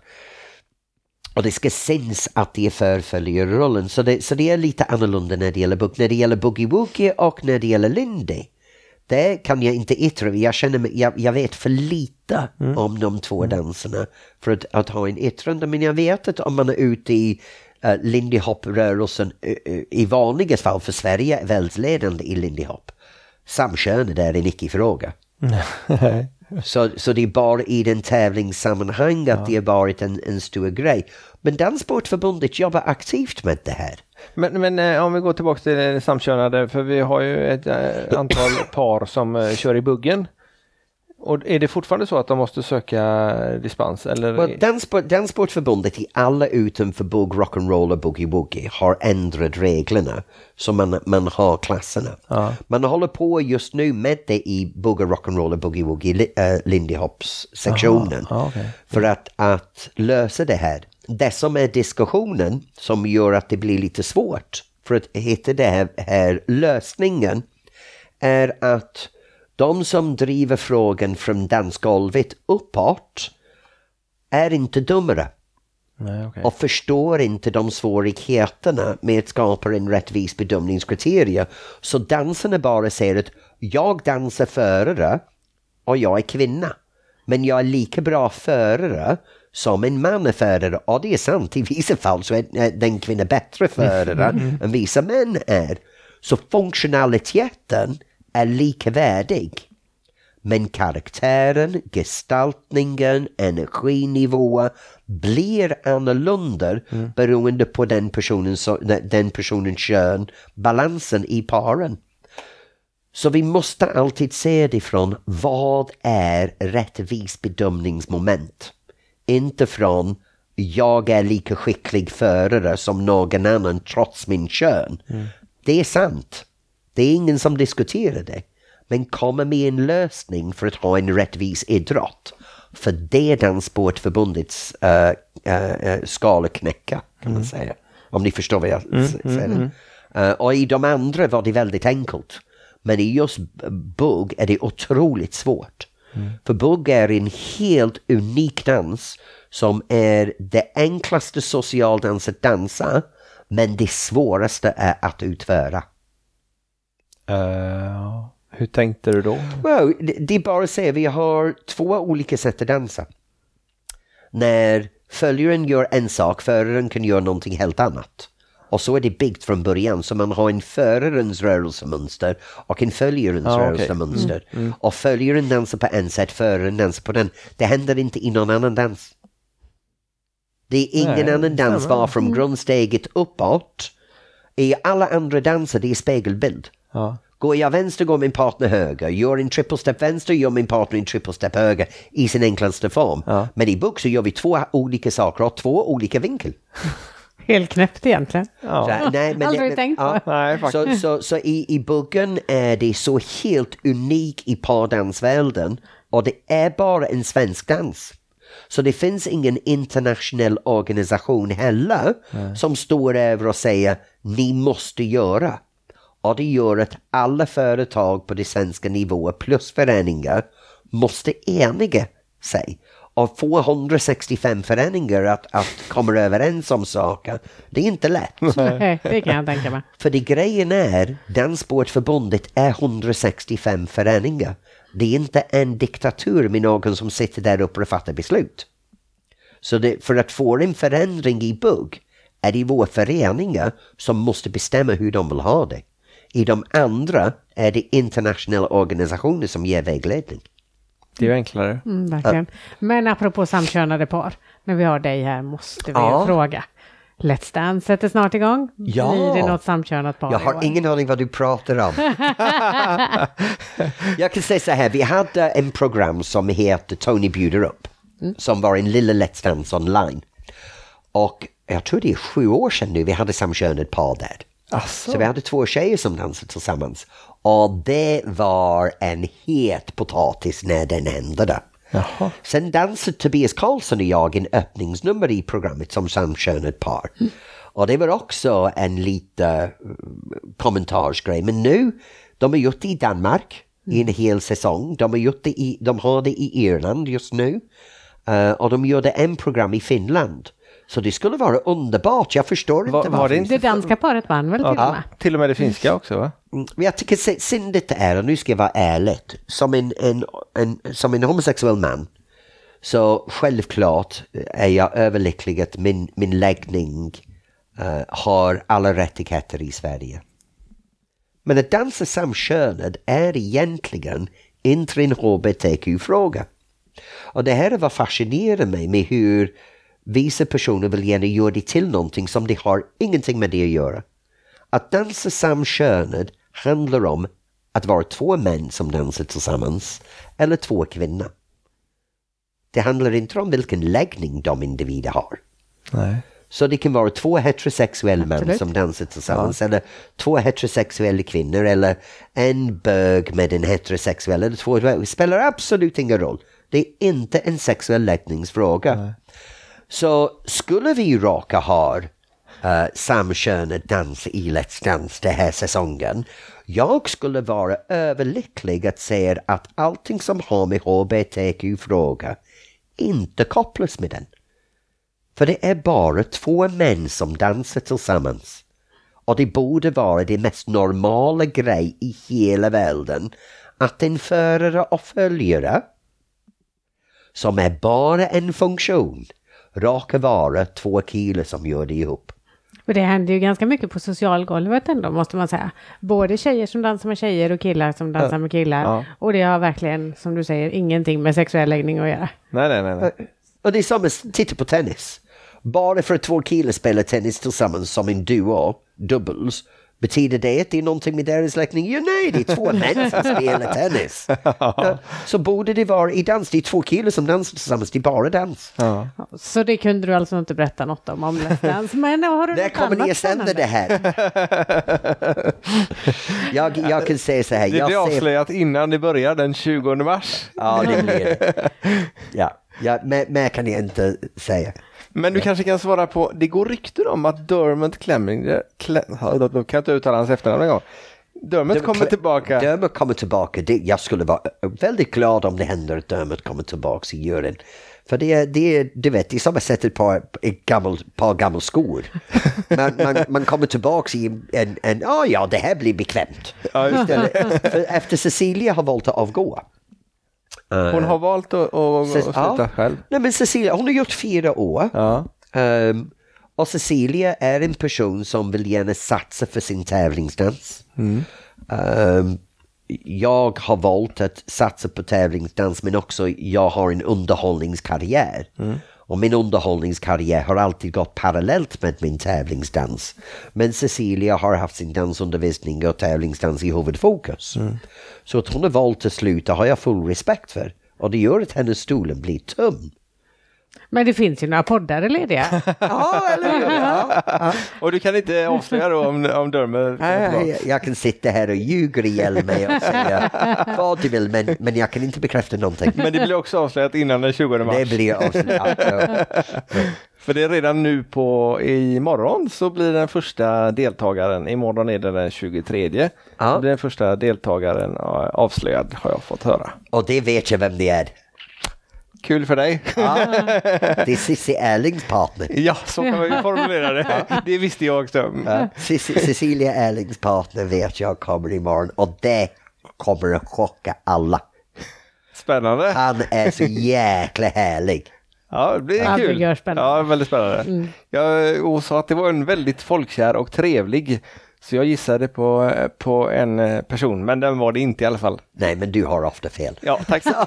Och det ska syns att det förföljer rollen. Så det, så det är lite annorlunda när det gäller bugg. När det gäller boogie-woogie och när det gäller lindy. Det kan jag inte yttra. Jag, känner mig, jag, jag vet för lite om de två danserna för att, att ha en yttrande. Men jag vet att om man är ute i uh, lindy hop-rörelsen uh, uh, i vanliga fall för Sverige är världsledande i lindy hop. Samkönade är en icke-fråga. Så, så det är bara i den tävlingssammanhang att det har varit en, en stor grej. Men Danssportförbundet jobbar aktivt med det här. Men, men eh, om vi går tillbaka till det samkönade, för vi har ju ett eh, antal par som eh, kör i buggen. Och är det fortfarande så att de måste söka dispens? Eller? Well, Danssport, Danssportförbundet i alla utanför bugg, rock'n'roll och boogie-woogie har ändrat reglerna så man, man har klasserna. Ja. Man håller på just nu med det i bugg, rock'n'roll och boogie-woogie, li, uh, Lindy Hops sektionen. Ja, okej. För att, att lösa det här. det som är diskussionen som gör att det blir lite svårt för att hitta det här, här lösningen är att de som driver frågan från dansgolvet uppåt är inte dummare Nej, okej. och förstår inte de svårigheterna med att skapa en rättvis bedömningskriterie. Så dansarna bara säger att jag dansar förare och jag är kvinna. Men jag är lika bra förare som en man är förare. Och det är sant, i vissa fall så är är den kvinna bättre förare än vissa män är. Så funktionaliteten är likvärdig. Men karaktären, gestaltningen, energinivåer blir annorlunda beroende på den personens, den personens kön, balansen i paren. Så vi måste alltid se det från vad är rättvis bedömningsmoment? Inte från jag är lika skicklig förare som någon annan trots min kön. Det är sant. Det är ingen som diskuterar det. Men kommer med en lösning för att ha en rättvis idrott. För det är Danssportförbundets uh, uh, skala knäcka kan man säga. Om ni förstår vad jag s- säger. Eh, och i de andra var det väldigt enkelt. Men i just bugg är det otroligt svårt. För bugg är en helt unik dans som är det enklaste socialdans att dansa men det svåraste är att utföra. Eh, hur tänkte du då? Well, det, är bara att säga, vi har två olika sätt att dansa. När följaren gör en sak, föraren kan göra någonting helt annat. Och så är det byggt från början, så man har en förarens rörelsemönster och en följarens Ah, rörelsemönster. Och följaren dansar på en sätt, föraren dansar på den. Det händer inte i någon annan dans. Det är ingen Nej, annan dans var från grundsteget uppåt. I alla andra danser det är spegelbild. Ja. Går jag vänster går min partner höger. Gör en triple step vänster gör min partner en triple step höger i sin enklaste form. Ja. Men i bok så gör vi två olika saker och två olika vinkel. Helt knäppt egentligen. Så, Ja. nej, men Aldrig men- tänkt på. Nej, faktiskt. Så, så, så i, i buggen är det så helt unik i pardansvärlden och det är bara en svensk dans. Så det finns ingen internationell organisation heller som står över och säger ni måste göra. Och det gör att alla företag på det svenska nivåer plus föreningar måste eniga sig. Och få 165 föreningar att, att komma överens om saker, det är inte lätt. Nej, det kan jag tänka mig. För det grejen är, Danssportförbundet är 165 föreningar. Det är inte en diktatur med någon som sitter där uppe och fattar beslut. Så det, för att få en förändring i bugg är det våra föreningar som måste bestämma hur de vill ha det. I de andra är det internationella organisationer som ger vägledning. Det är ju enklare. Mm, verkligen. Men apropå samkönade par, när vi har dig här måste vi Ja. fråga. Let's Dance sätter snart igång. Ja. Blir det något samkönat par Jag har ingen aning vad du pratar om. jag kan säga så här, vi hade en program som heter Tony bjuder upp. Som var en lilla Let's Dance online. Och jag tror det är sju år sedan nu vi hade samkönat par där. Asså. Så vi hade två tjejer som dansade tillsammans. Och det var en het potatis när den hände. Jaha. Sen dansade Tobias Karlsson och jag en öppningsnummer i programmet som samkönat par. Och det var också en lite uh, kommentarsgrej. Men nu, de har gjort det i Danmark i en hel säsong. De har, gjort det i, de har det i Irland just nu. Eh, och de gjorde en program i Finland. Så det skulle vara underbart. Jag förstår Var- inte var varför. det inte- Det danska paret vann väl till och med? Till och med det finska också va? Mm, men Jag tycker sy- syndet är, och nu ska jag vara ärlig, som en, en, en, som en homosexuell man så självklart är jag överlycklig att min, min läggning eh, har alla rättigheter i Sverige. Men att dansa samkönad är egentligen inte en hbtq-fråga. Och det här är vad fascinerar mig med hur vissa personer vill gärna göra det till någonting som det har ingenting med det att göra. Att dansa samkönad handlar om att vara två män som dansar tillsammans eller två kvinnor. Det handlar inte om vilken läggning de individer har. Nej. Så det kan vara två heterosexuella män Absolut. som dansar tillsammans eller två heterosexuella kvinnor eller en bög med en heterosexuell eller två. Det spelar absolut ingen roll. Det är inte en sexuell läggningsfråga. Så skulle vi råka ha uh, eh, samkönad dans i Let's Dance den här säsongen. Jag skulle vara överlycklig att se att allting som har med hbtq-fråga inte kopplas med den. För det är bara två män som dansar tillsammans. Och det borde vara det mest normala grej i hela världen att en förare och följare som är bara en funktion råkar vara två killar som gör det ihop. Och det händer ju ganska mycket på socialgolvet ändå måste man säga. Både tjejer som dansar med tjejer och killar som dansar med killar. Ja. Och det har verkligen, som du säger, ingenting med sexuell läggning att göra. Nej, nej, nej. nej. Och det är som att titta på tennis. Bara för att två killar spelar tennis tillsammans som en duo, doubles, betyder det att det är någonting med deras läggning? Ja, nej, det är två män som spelar tennis. Ja, Så borde det vara i dans, det är två killar som dansar tillsammans, det är bara dans. Ja. Så det kunde du alltså inte berätta något om, om Let's Dance. Men har du När kommer ni att sända det här? jag, jag kan säga så här, Det blir jag ser avslöjat innan det börjar den 20 mars. Ja, det blir det. Ja, ja mer, mer kan jag inte säga. Men du kanske kan svara på, det går rykten om att Dermot Clemming, Cle, då kan jag inte uttala hans efternamn en gång. Dermot kommer tillbaka. Dermot kommer tillbaka. Det, jag skulle vara väldigt glad om det händer att Dermot kommer tillbaka i juryn. För det är, det är, du vet, det är som att sätta ett par, ett gammel, par gamla skor. Man, man, man kommer tillbaka i en, en oh ja, det här blir bekvämt. Ja, efter Cecilia har valt att avgå. Hon har valt att, att, att sluta Ja. själv. Nej men Cecilia, hon har gjort fyra år. Ja. Ehm, och Cecilia är en person som vill gärna satsa för sin tävlingsdans. Ehm, jag har valt att satsa på tävlingsdans men också jag har en underhållningskarriär. Och min underhållningskarriär har alltid gått parallellt med min tävlingsdans. Men Cecilia har haft sin dansundervisning och tävlingsdans i huvudfokus. Så att hon har valt att sluta har jag full respekt för. Och det gör att hennes stolen blir tom. Men det finns ju några poddar lediga. Ja, eller hur? Ja. Och du kan inte avslöja då om, om Nej, tillbaka? jag, jag kan sitta här och ljuga ihjäl mig och säga vad du vill men, men jag kan inte bekräfta någonting. Men det blir också avslöjat innan den 20 mars. Det blir avslöjat. Ja. För det är redan nu på imorgon så blir den första deltagaren, imorgon är det den 23. Ja. Så blir den första deltagaren ja, avslöjad har jag fått höra. Och det vet jag vem det är. Kul för dig. Ja. Det är Cissi Erlings partner. Ja, så kan man ju formulera det. Det visste jag också. Ja. Cici- Cecilia Erlings partner vet jag kommer imorgon och det kommer att chocka alla. Spännande. Han är så jäkla härlig. Ja, det blir Ja, det kul. gör spännande. Ja, väldigt spännande. Jag och sa att det var en väldigt folkkär och trevlig. Så jag gissade på, på en eh, person, men den var det inte i alla fall. Nej, men du har ofta fel. Ja, tack så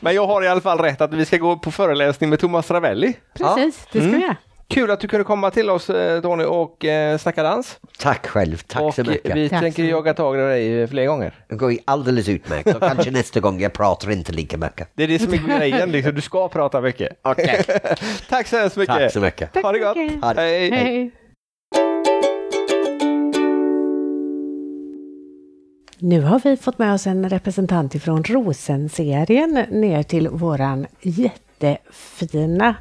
Men jag har i alla fall rätt att vi ska gå på föreläsning med Thomas Ravelli. Precis, det ska vi göra. Kul att du kunde komma till oss eh, Tony och eh, snacka dans. Tack själv, tack och så mycket. vi Tack tänker jaga tag i dig fler gånger. Det går alldeles utmärkt. Och kanske nästa gång jag pratar inte lika mycket. Det är det som är grejen, liksom. du ska prata mycket. Okej. Tack så hemskt mycket. Tack så mycket. Tack Ha det gott. mycket. Ha det. Hej. Hej. Nu har vi fått med oss en representant ifrån Rosen-serien ner till våran jättefina,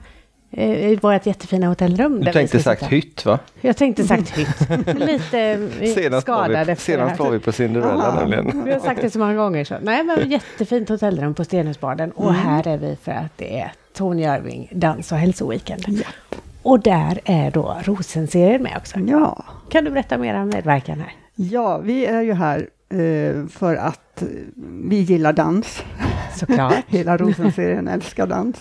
eh, vårt jättefina hotellrum. Du tänkte sagt sitta. hytt va? Jag tänkte sagt hytt. Lite eh, Senast skadad vi, senast var vi på Cinderella nämligen. Vi har sagt det så många gånger. Så. Nej, men jättefint hotellrum på Stenhusbaden. Och här är vi för att det är Tony Irving dans och hälsoweekend. Och där är då Rosen-serien med också. Ja, Kan du berätta mer om medverkan här? ja, vi är ju här för att eh, vi gillar dans. Såklart. Hela Rosen-serien älskar dans.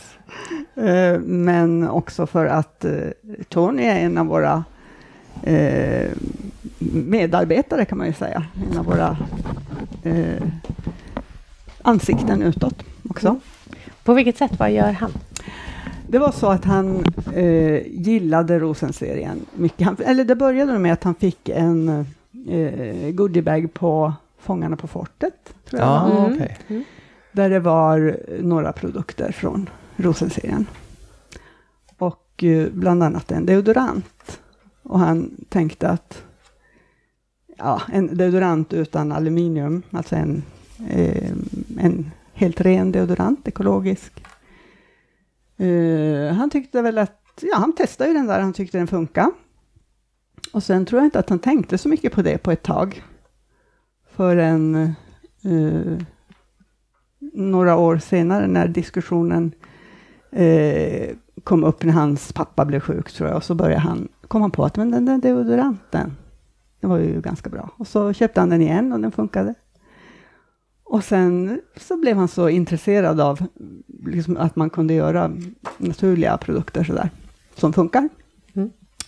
Eh, men också för att eh, Tony är en av våra eh, medarbetare kan man ju säga. En av våra eh, ansikten utåt också. På vilket sätt, vad gör han? Det var så att han eh, gillade Rosen-serien mycket. Han, eller det började med att han fick en eh, goodiebag på Fångarna på fortet. Tror jag. Ja, Mm. okej. Där det var några produkter från Rosen-serien. Och eh, bland annat en deodorant. Och han tänkte att ja, en deodorant utan aluminium, alltså en, eh, en helt ren deodorant, ekologisk. Eh, Eh, han tyckte väl att, ja han testade ju den där, han tyckte den funkar. Och sen tror jag inte att han tänkte så mycket på det på ett tag. Förrän eh, några år senare när diskussionen eh, kom upp när hans pappa blev sjuk tror jag. Och så började han, kom han på att men den där deodoranten, den var ju ganska bra. Och så köpte han den igen och den funkade. Och sen så blev han så intresserad av liksom, att man kunde göra naturliga produkter sådär, som funkar.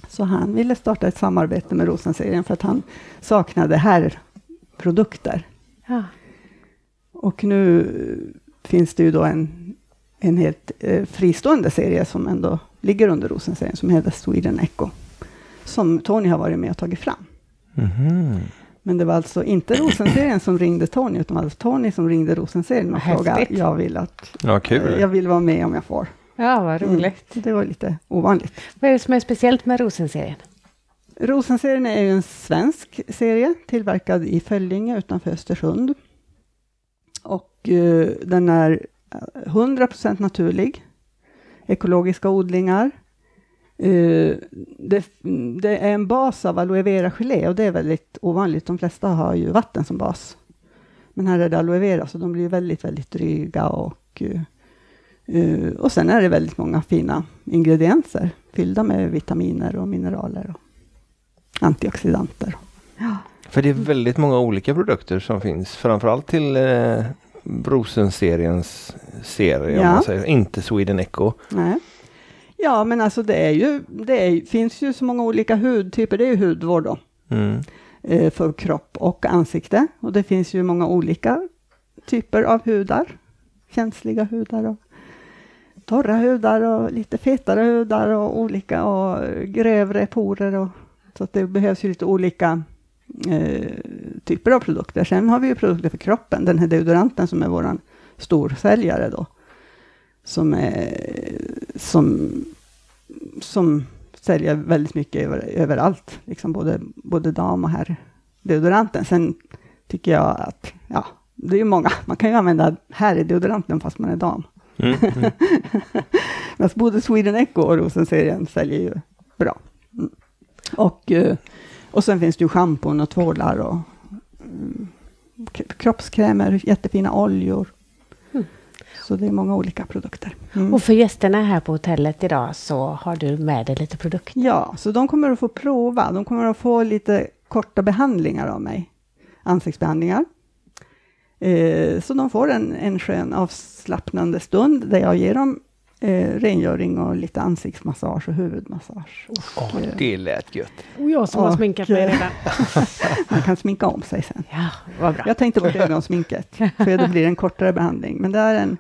Så han ville starta ett samarbete med Rosenserien för att han saknade herrprodukter. Ja. Och nu finns det ju då en, en helt eh, fristående serie som ändå ligger under Rosenserien som heter Sweden Echo. Som Tony har varit med och tagit fram. Mhm. Men det var alltså inte Rosenserien som ringde Tony, utan det var Tony som ringde Rosenserien och Häftigt. frågade, jag vill, att, Ja, kul. jag vill vara med om jag får. Ja, vad roligt. Mm. Det var lite ovanligt. Vad är det som är speciellt med Rosenserien? Rosenserien är ju en svensk serie, tillverkad i Föllinge utanför Östersund. Och eh, den är eh, 100% naturlig. Ekologiska odlingar. Eh, det, det är en bas av aloe vera gelé och det är väldigt ovanligt. De flesta har ju vatten som bas. Men här är det aloe vera så de blir väldigt, väldigt dryga och eh, eh, och sen är det väldigt många fina ingredienser fyllda med vitaminer och mineraler och antioxidanter. Ja, För det är väldigt många olika produkter som finns. Framförallt till eh, Rosenseriens serie. Om Ja. man säger. Inte Sweden Echo. nej. ja men alltså det, är ju, det är, finns ju så många olika hudtyper. Det är ju hudvård då. Mm. eh, för kropp och ansikte. Och det finns ju många olika typer av hudar. Känsliga hudar och torra hudar och lite fetare hudar och olika och grövre porer. Och, så att det behövs ju lite olika eh, typer av produkter. Sen har vi ju produkter för kroppen. Den här deodoranten som är våran storsäljare då. Som, är, som, som säljer väldigt mycket över, överallt. Liksom både, både dam och herr deodoranten. Sen tycker jag att, ja, det är ju många. Man kan ju använda herrdeodoranten fast man är dam. Mm. Mm. Men både Sweden Echo och Rosenserien säljer ju bra. Mm. Och, eh, och sen finns det ju schampon och tvålar och mm, kroppskrämer, jättefina oljor. Mm. Så det är många olika produkter. Mm. Och för gästerna här på hotellet idag så har du med dig lite produkter. Ja, så de kommer att få prova. De kommer att få lite korta behandlingar av mig. Ansiktsbehandlingar. Eh, så de får en, en skön avslappnande stund där jag ger dem eh, rengöring och lite ansiktsmassage och huvudmassage. Och, eh, Det lät gött. Och jag som har Och, sminkat mig eh, redan. man kan sminka om sig sen. Ja, vad bra. Jag tänkte på ögonsminket, för det blir en kortare behandling. Men det är en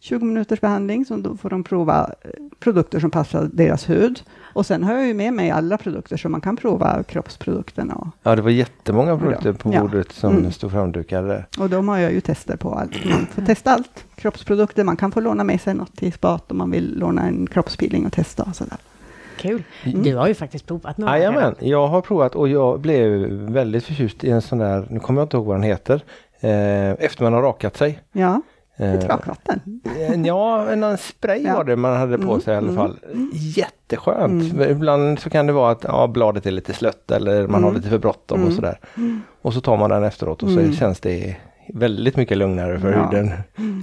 20 minuters behandling, så då får de prova eh, produkter som passar deras hud. Och sen har jag ju med mig alla produkter, så man kan prova kroppsprodukterna. Och, Ja, det var jättemånga produkter på Ja. bordet som Mm. stod framdukade. och de har jag ju tester på allt. Man får testa allt. Kroppsprodukter, man kan få låna med sig något till spat om man vill låna en kroppspeeling och testa. Och sådär. Kul. Mm. Du har ju faktiskt provat några. Jajamän, jag har provat och jag blev väldigt förtjust i en sån där, nu kommer jag inte ihåg vad den heter, eh, efter man har rakat sig. Ja, ett rakvatten. en- Ja, en en spray Ja. var det man hade på Mm, sig i alla mm, fall. Jätteskönt. Ibland så kan det vara att ja, bladet är lite slött eller man har Mm. lite för bråttom och Mm. sådär. Och så tar man den efteråt och så Mm. känns det väldigt mycket lugnare för Ja. huden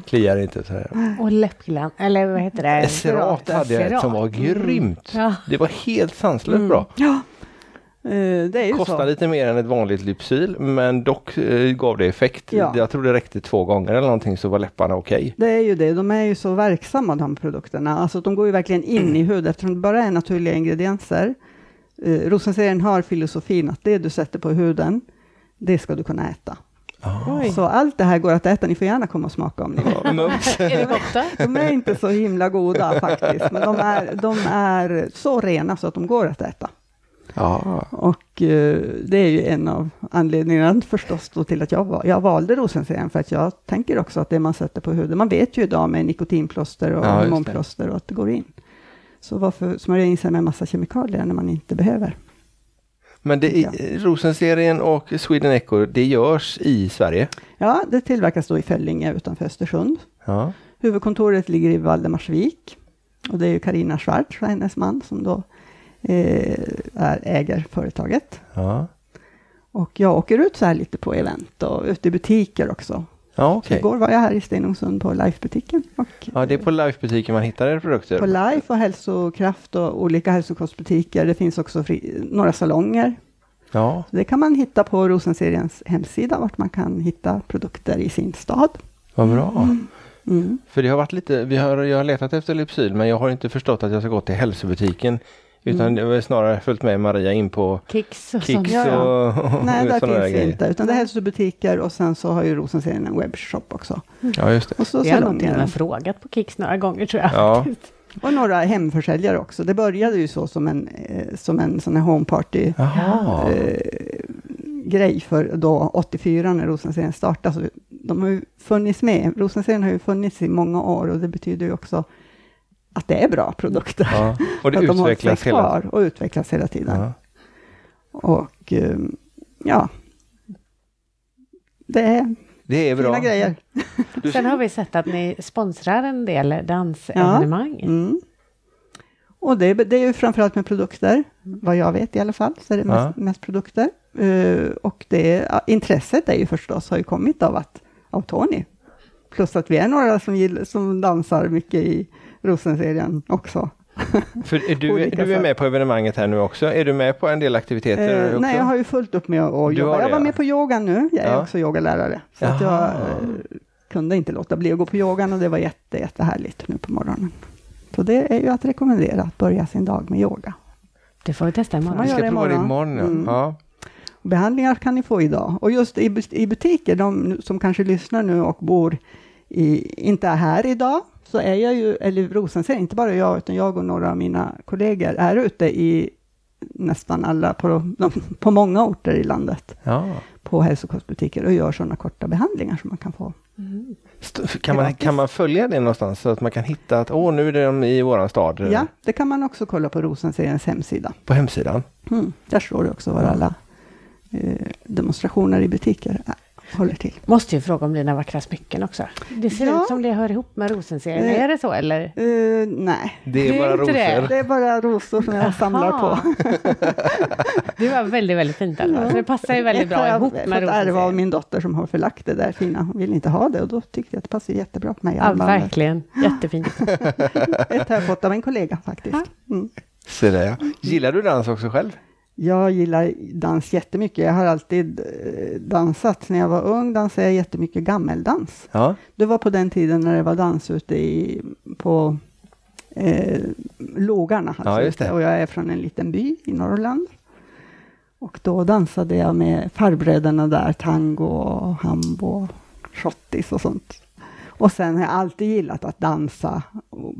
kliar inte. Så här. Och läppglans, eller vad heter det? Cerat hade jag ett som var grymt. Ja. Det var helt sanslöst Mm. bra. Ja, eh, det är ju Kostar så. lite mer än ett vanligt Lypsyl men dock eh, gav det effekt. Ja. Jag tror det räckte två gånger eller någonting så var läpparna okej. Det är ju det, de är ju så verksamma de produkterna. Alltså de går ju verkligen in i huden eftersom det bara är naturliga ingredienser. Eh, Rosenserien har filosofin att det du sätter på huden, det ska du kunna äta. Oj. Så allt det här går att äta, ni får gärna komma och smaka om ni vill. Är det? De är inte så himla goda faktiskt, men de är, de är så rena så att de går att äta. Ja. Och eh, det är ju en av anledningarna förstås då till att jag, jag valde rosenserien, för att jag tänker också att det man sätter på huden, man vet ju idag med nikotinplåster och Ja, hormonplåster och att det går in. Så varför smörja in sig med massa kemikalier när man inte behöver? Men det Ja. Rosenserien och Sweden Echo det görs i Sverige. Ja, det tillverkas då i Föllinge utanför Östersund. Ja. Huvudkontoret ligger i Valdemarsvik. Och det är ju Karina Schwartz hennes man som då är, äger företaget. Ja, Och jag åker ut så här lite på event och ute i butiker också. ja Så okej. Igår var jag här i Stenungsund på Life-butiken. Ja, det är på Life-butiken man hittar era produkter. på Life och Hälsokraft och olika hälsokostbutiker. Det finns också fri, några salonger. Ja, Så det kan man hitta på Rosenseriens hemsida, vart man kan hitta produkter i sin stad. vad bra. Mm. För det har varit lite, vi har, jag har letat efter Lypsyl men jag har inte förstått att jag ska gå till hälsobutiken. Utan Mm. det var snarare följt med Maria in på Kicks och Kicks sånt. Ja, ja. och Nej, där finns grejer. inte, utan det är hälsobutiker och sen så har ju Rosenserien en webbshop också. Ja, just det. Och så Vi har nog till och med frågat på Kicks några gånger tror jag. Ja. Och några hemförsäljare också. Det började ju så som en, eh, som en sån här homeparty eh, grej för då 84 när Rosenserien startade. Så de har ju funnits med. Rosenserien har ju funnits i många år och det betyder ju också att det är bra produkter. Ja. Och det att de utvecklas hela kvar och utvecklas hela tiden. ja. Och eh, ja, det är Det är bra. fina grejer. Sen har vi sett att ni sponsrar en del dansevenemang. Mm. Och det, är- det är ju framförallt med produkter, vad jag vet i alla fall, så är det mest, mest produkter. Eh, och det, ja, intresset är ju förstås, har ju kommit av, att, av Tony. Plus att vi är några som, gill, som dansar mycket i Rosenserien också. För är du, du är med på evenemanget här nu också. Är du med på en del aktiviteter Eh, också? nej, jag har ju fullt upp med att jobba. har Jag det, var ja. med på yoga nu, jag är Ja. också yogalärare. Så att jag eh, kunde inte låta bli att gå på yogan och det var jätte, jättehärligt nu på morgonen. Så det är ju att rekommendera att börja sin dag med yoga. Det får vi testa imorgon. man Vi ska det prova det imorgon. imorgon. Ja. Mm. Ja. Behandlingar kan ni få idag. Och just i, i butiker, de som kanske lyssnar nu och bor i, inte är här idag, så är jag ju, eller Rosensen, inte bara jag, utan jag och några av mina kollegor är ute i nästan alla, på, de, på många orter i landet, Ja. på hälsokostbutiker och gör sådana korta behandlingar som man kan få. St- Kan man, kan man följa det någonstans så att man kan hitta att åh, nu är de i våran stad? Ja, det kan man också kolla på Rosenseriens hemsida. På hemsidan? Mm, där står det också var alla eh, demonstrationer i butiker är, håller till. Måste ju fråga om dina vackra smycken också. Det ser Ja. ut som det hör ihop med Rosenserien. Eh. är det så eller? Eh, nej, Det är Det är bara rosor. det. det är bara rosor som jag samlar på. Det var väldigt, väldigt fint. Alltså. Så det passar ju väldigt bra jag ihop med ärva av Rosenserien. min dotter som har förlagt det där fina. Hon vill inte ha det och då tyckte jag att det passar jättebra på mig. Ja, armbandet. verkligen. Jättefint. Ett har jag fått av en kollega faktiskt. Mm. Se där, ja. Gillar du dans också själv? Jag gillar dans jättemycket. Jag har alltid eh, dansat. När jag var ung dansade jag jättemycket gammeldans. Ja. Det var på den tiden när det var dans ute i, på eh, Lågarna. Ja, just det. Och jag är från en liten by i Norrland. Och då dansade jag med farbröderna där, tango och hambo, schottis och sånt. Och sen har jag alltid gillat att dansa. Och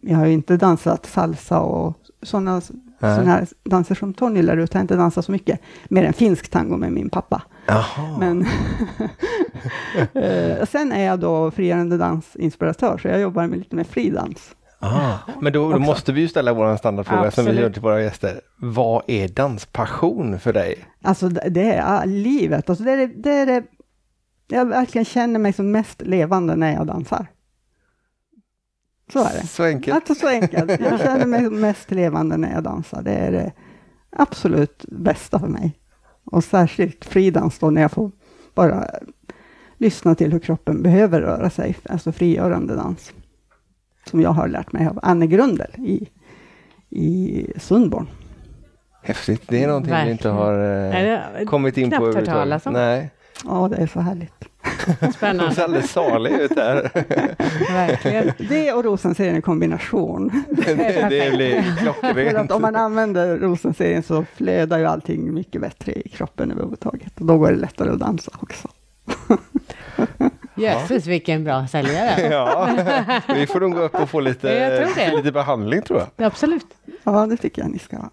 Jag har ju inte dansat salsa och sådana såna här danser som Tony lär ut. Jag har inte dansat så mycket, mer än finsk tango med min pappa. Jaha. Men Eh, sen är jag då frigörande dansinspiratör, så jag jobbar med lite med fridans. Ah, men då, då måste vi ju ställa vår standardfråga som vi Absolut. gör till våra gäster. Vad är danspassion för dig? Alltså det det är ah, livet. Alltså det är det, det är det jag verkligen känner mig som mest levande när jag dansar. Så är det. Så enkelt. Alltså så enkelt. Jag känner mig mest levande när jag dansar. Det är det absolut bästa för mig. Och särskilt fridans då när jag får bara lyssna till hur kroppen behöver röra sig. Alltså frigörande dans. Som jag har lärt mig av Anne Grundel i, i Sundborn. Häftigt. Det är någonting vi inte Verkligen. har eh, kommit in på överhuvudtaget. Nej, Ja, det är så härligt. de ser Spännande. alldeles saliga ut där. Verkligen. Det och rosenserien i kombination. det, det blir För att klockrent. om man använder rosenserien så flödar ju allting mycket bättre i kroppen överhuvudtaget. Och då går det lättare att dansa också. Jösses vilken bra säljare. Ja, vi får nog gå upp och få lite, det. lite behandling tror jag. Absolut. Ja, det tycker jag ni ska ha.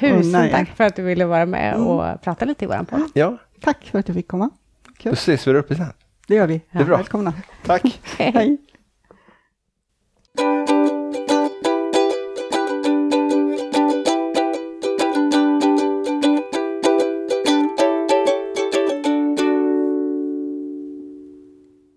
Tusen tack för att du ville vara med och prata lite i våran podd. Ja, Tack för att jag fick komma. då ses vi där uppe sen. Det gör vi. är bra. Välkomna. Tack. Hej.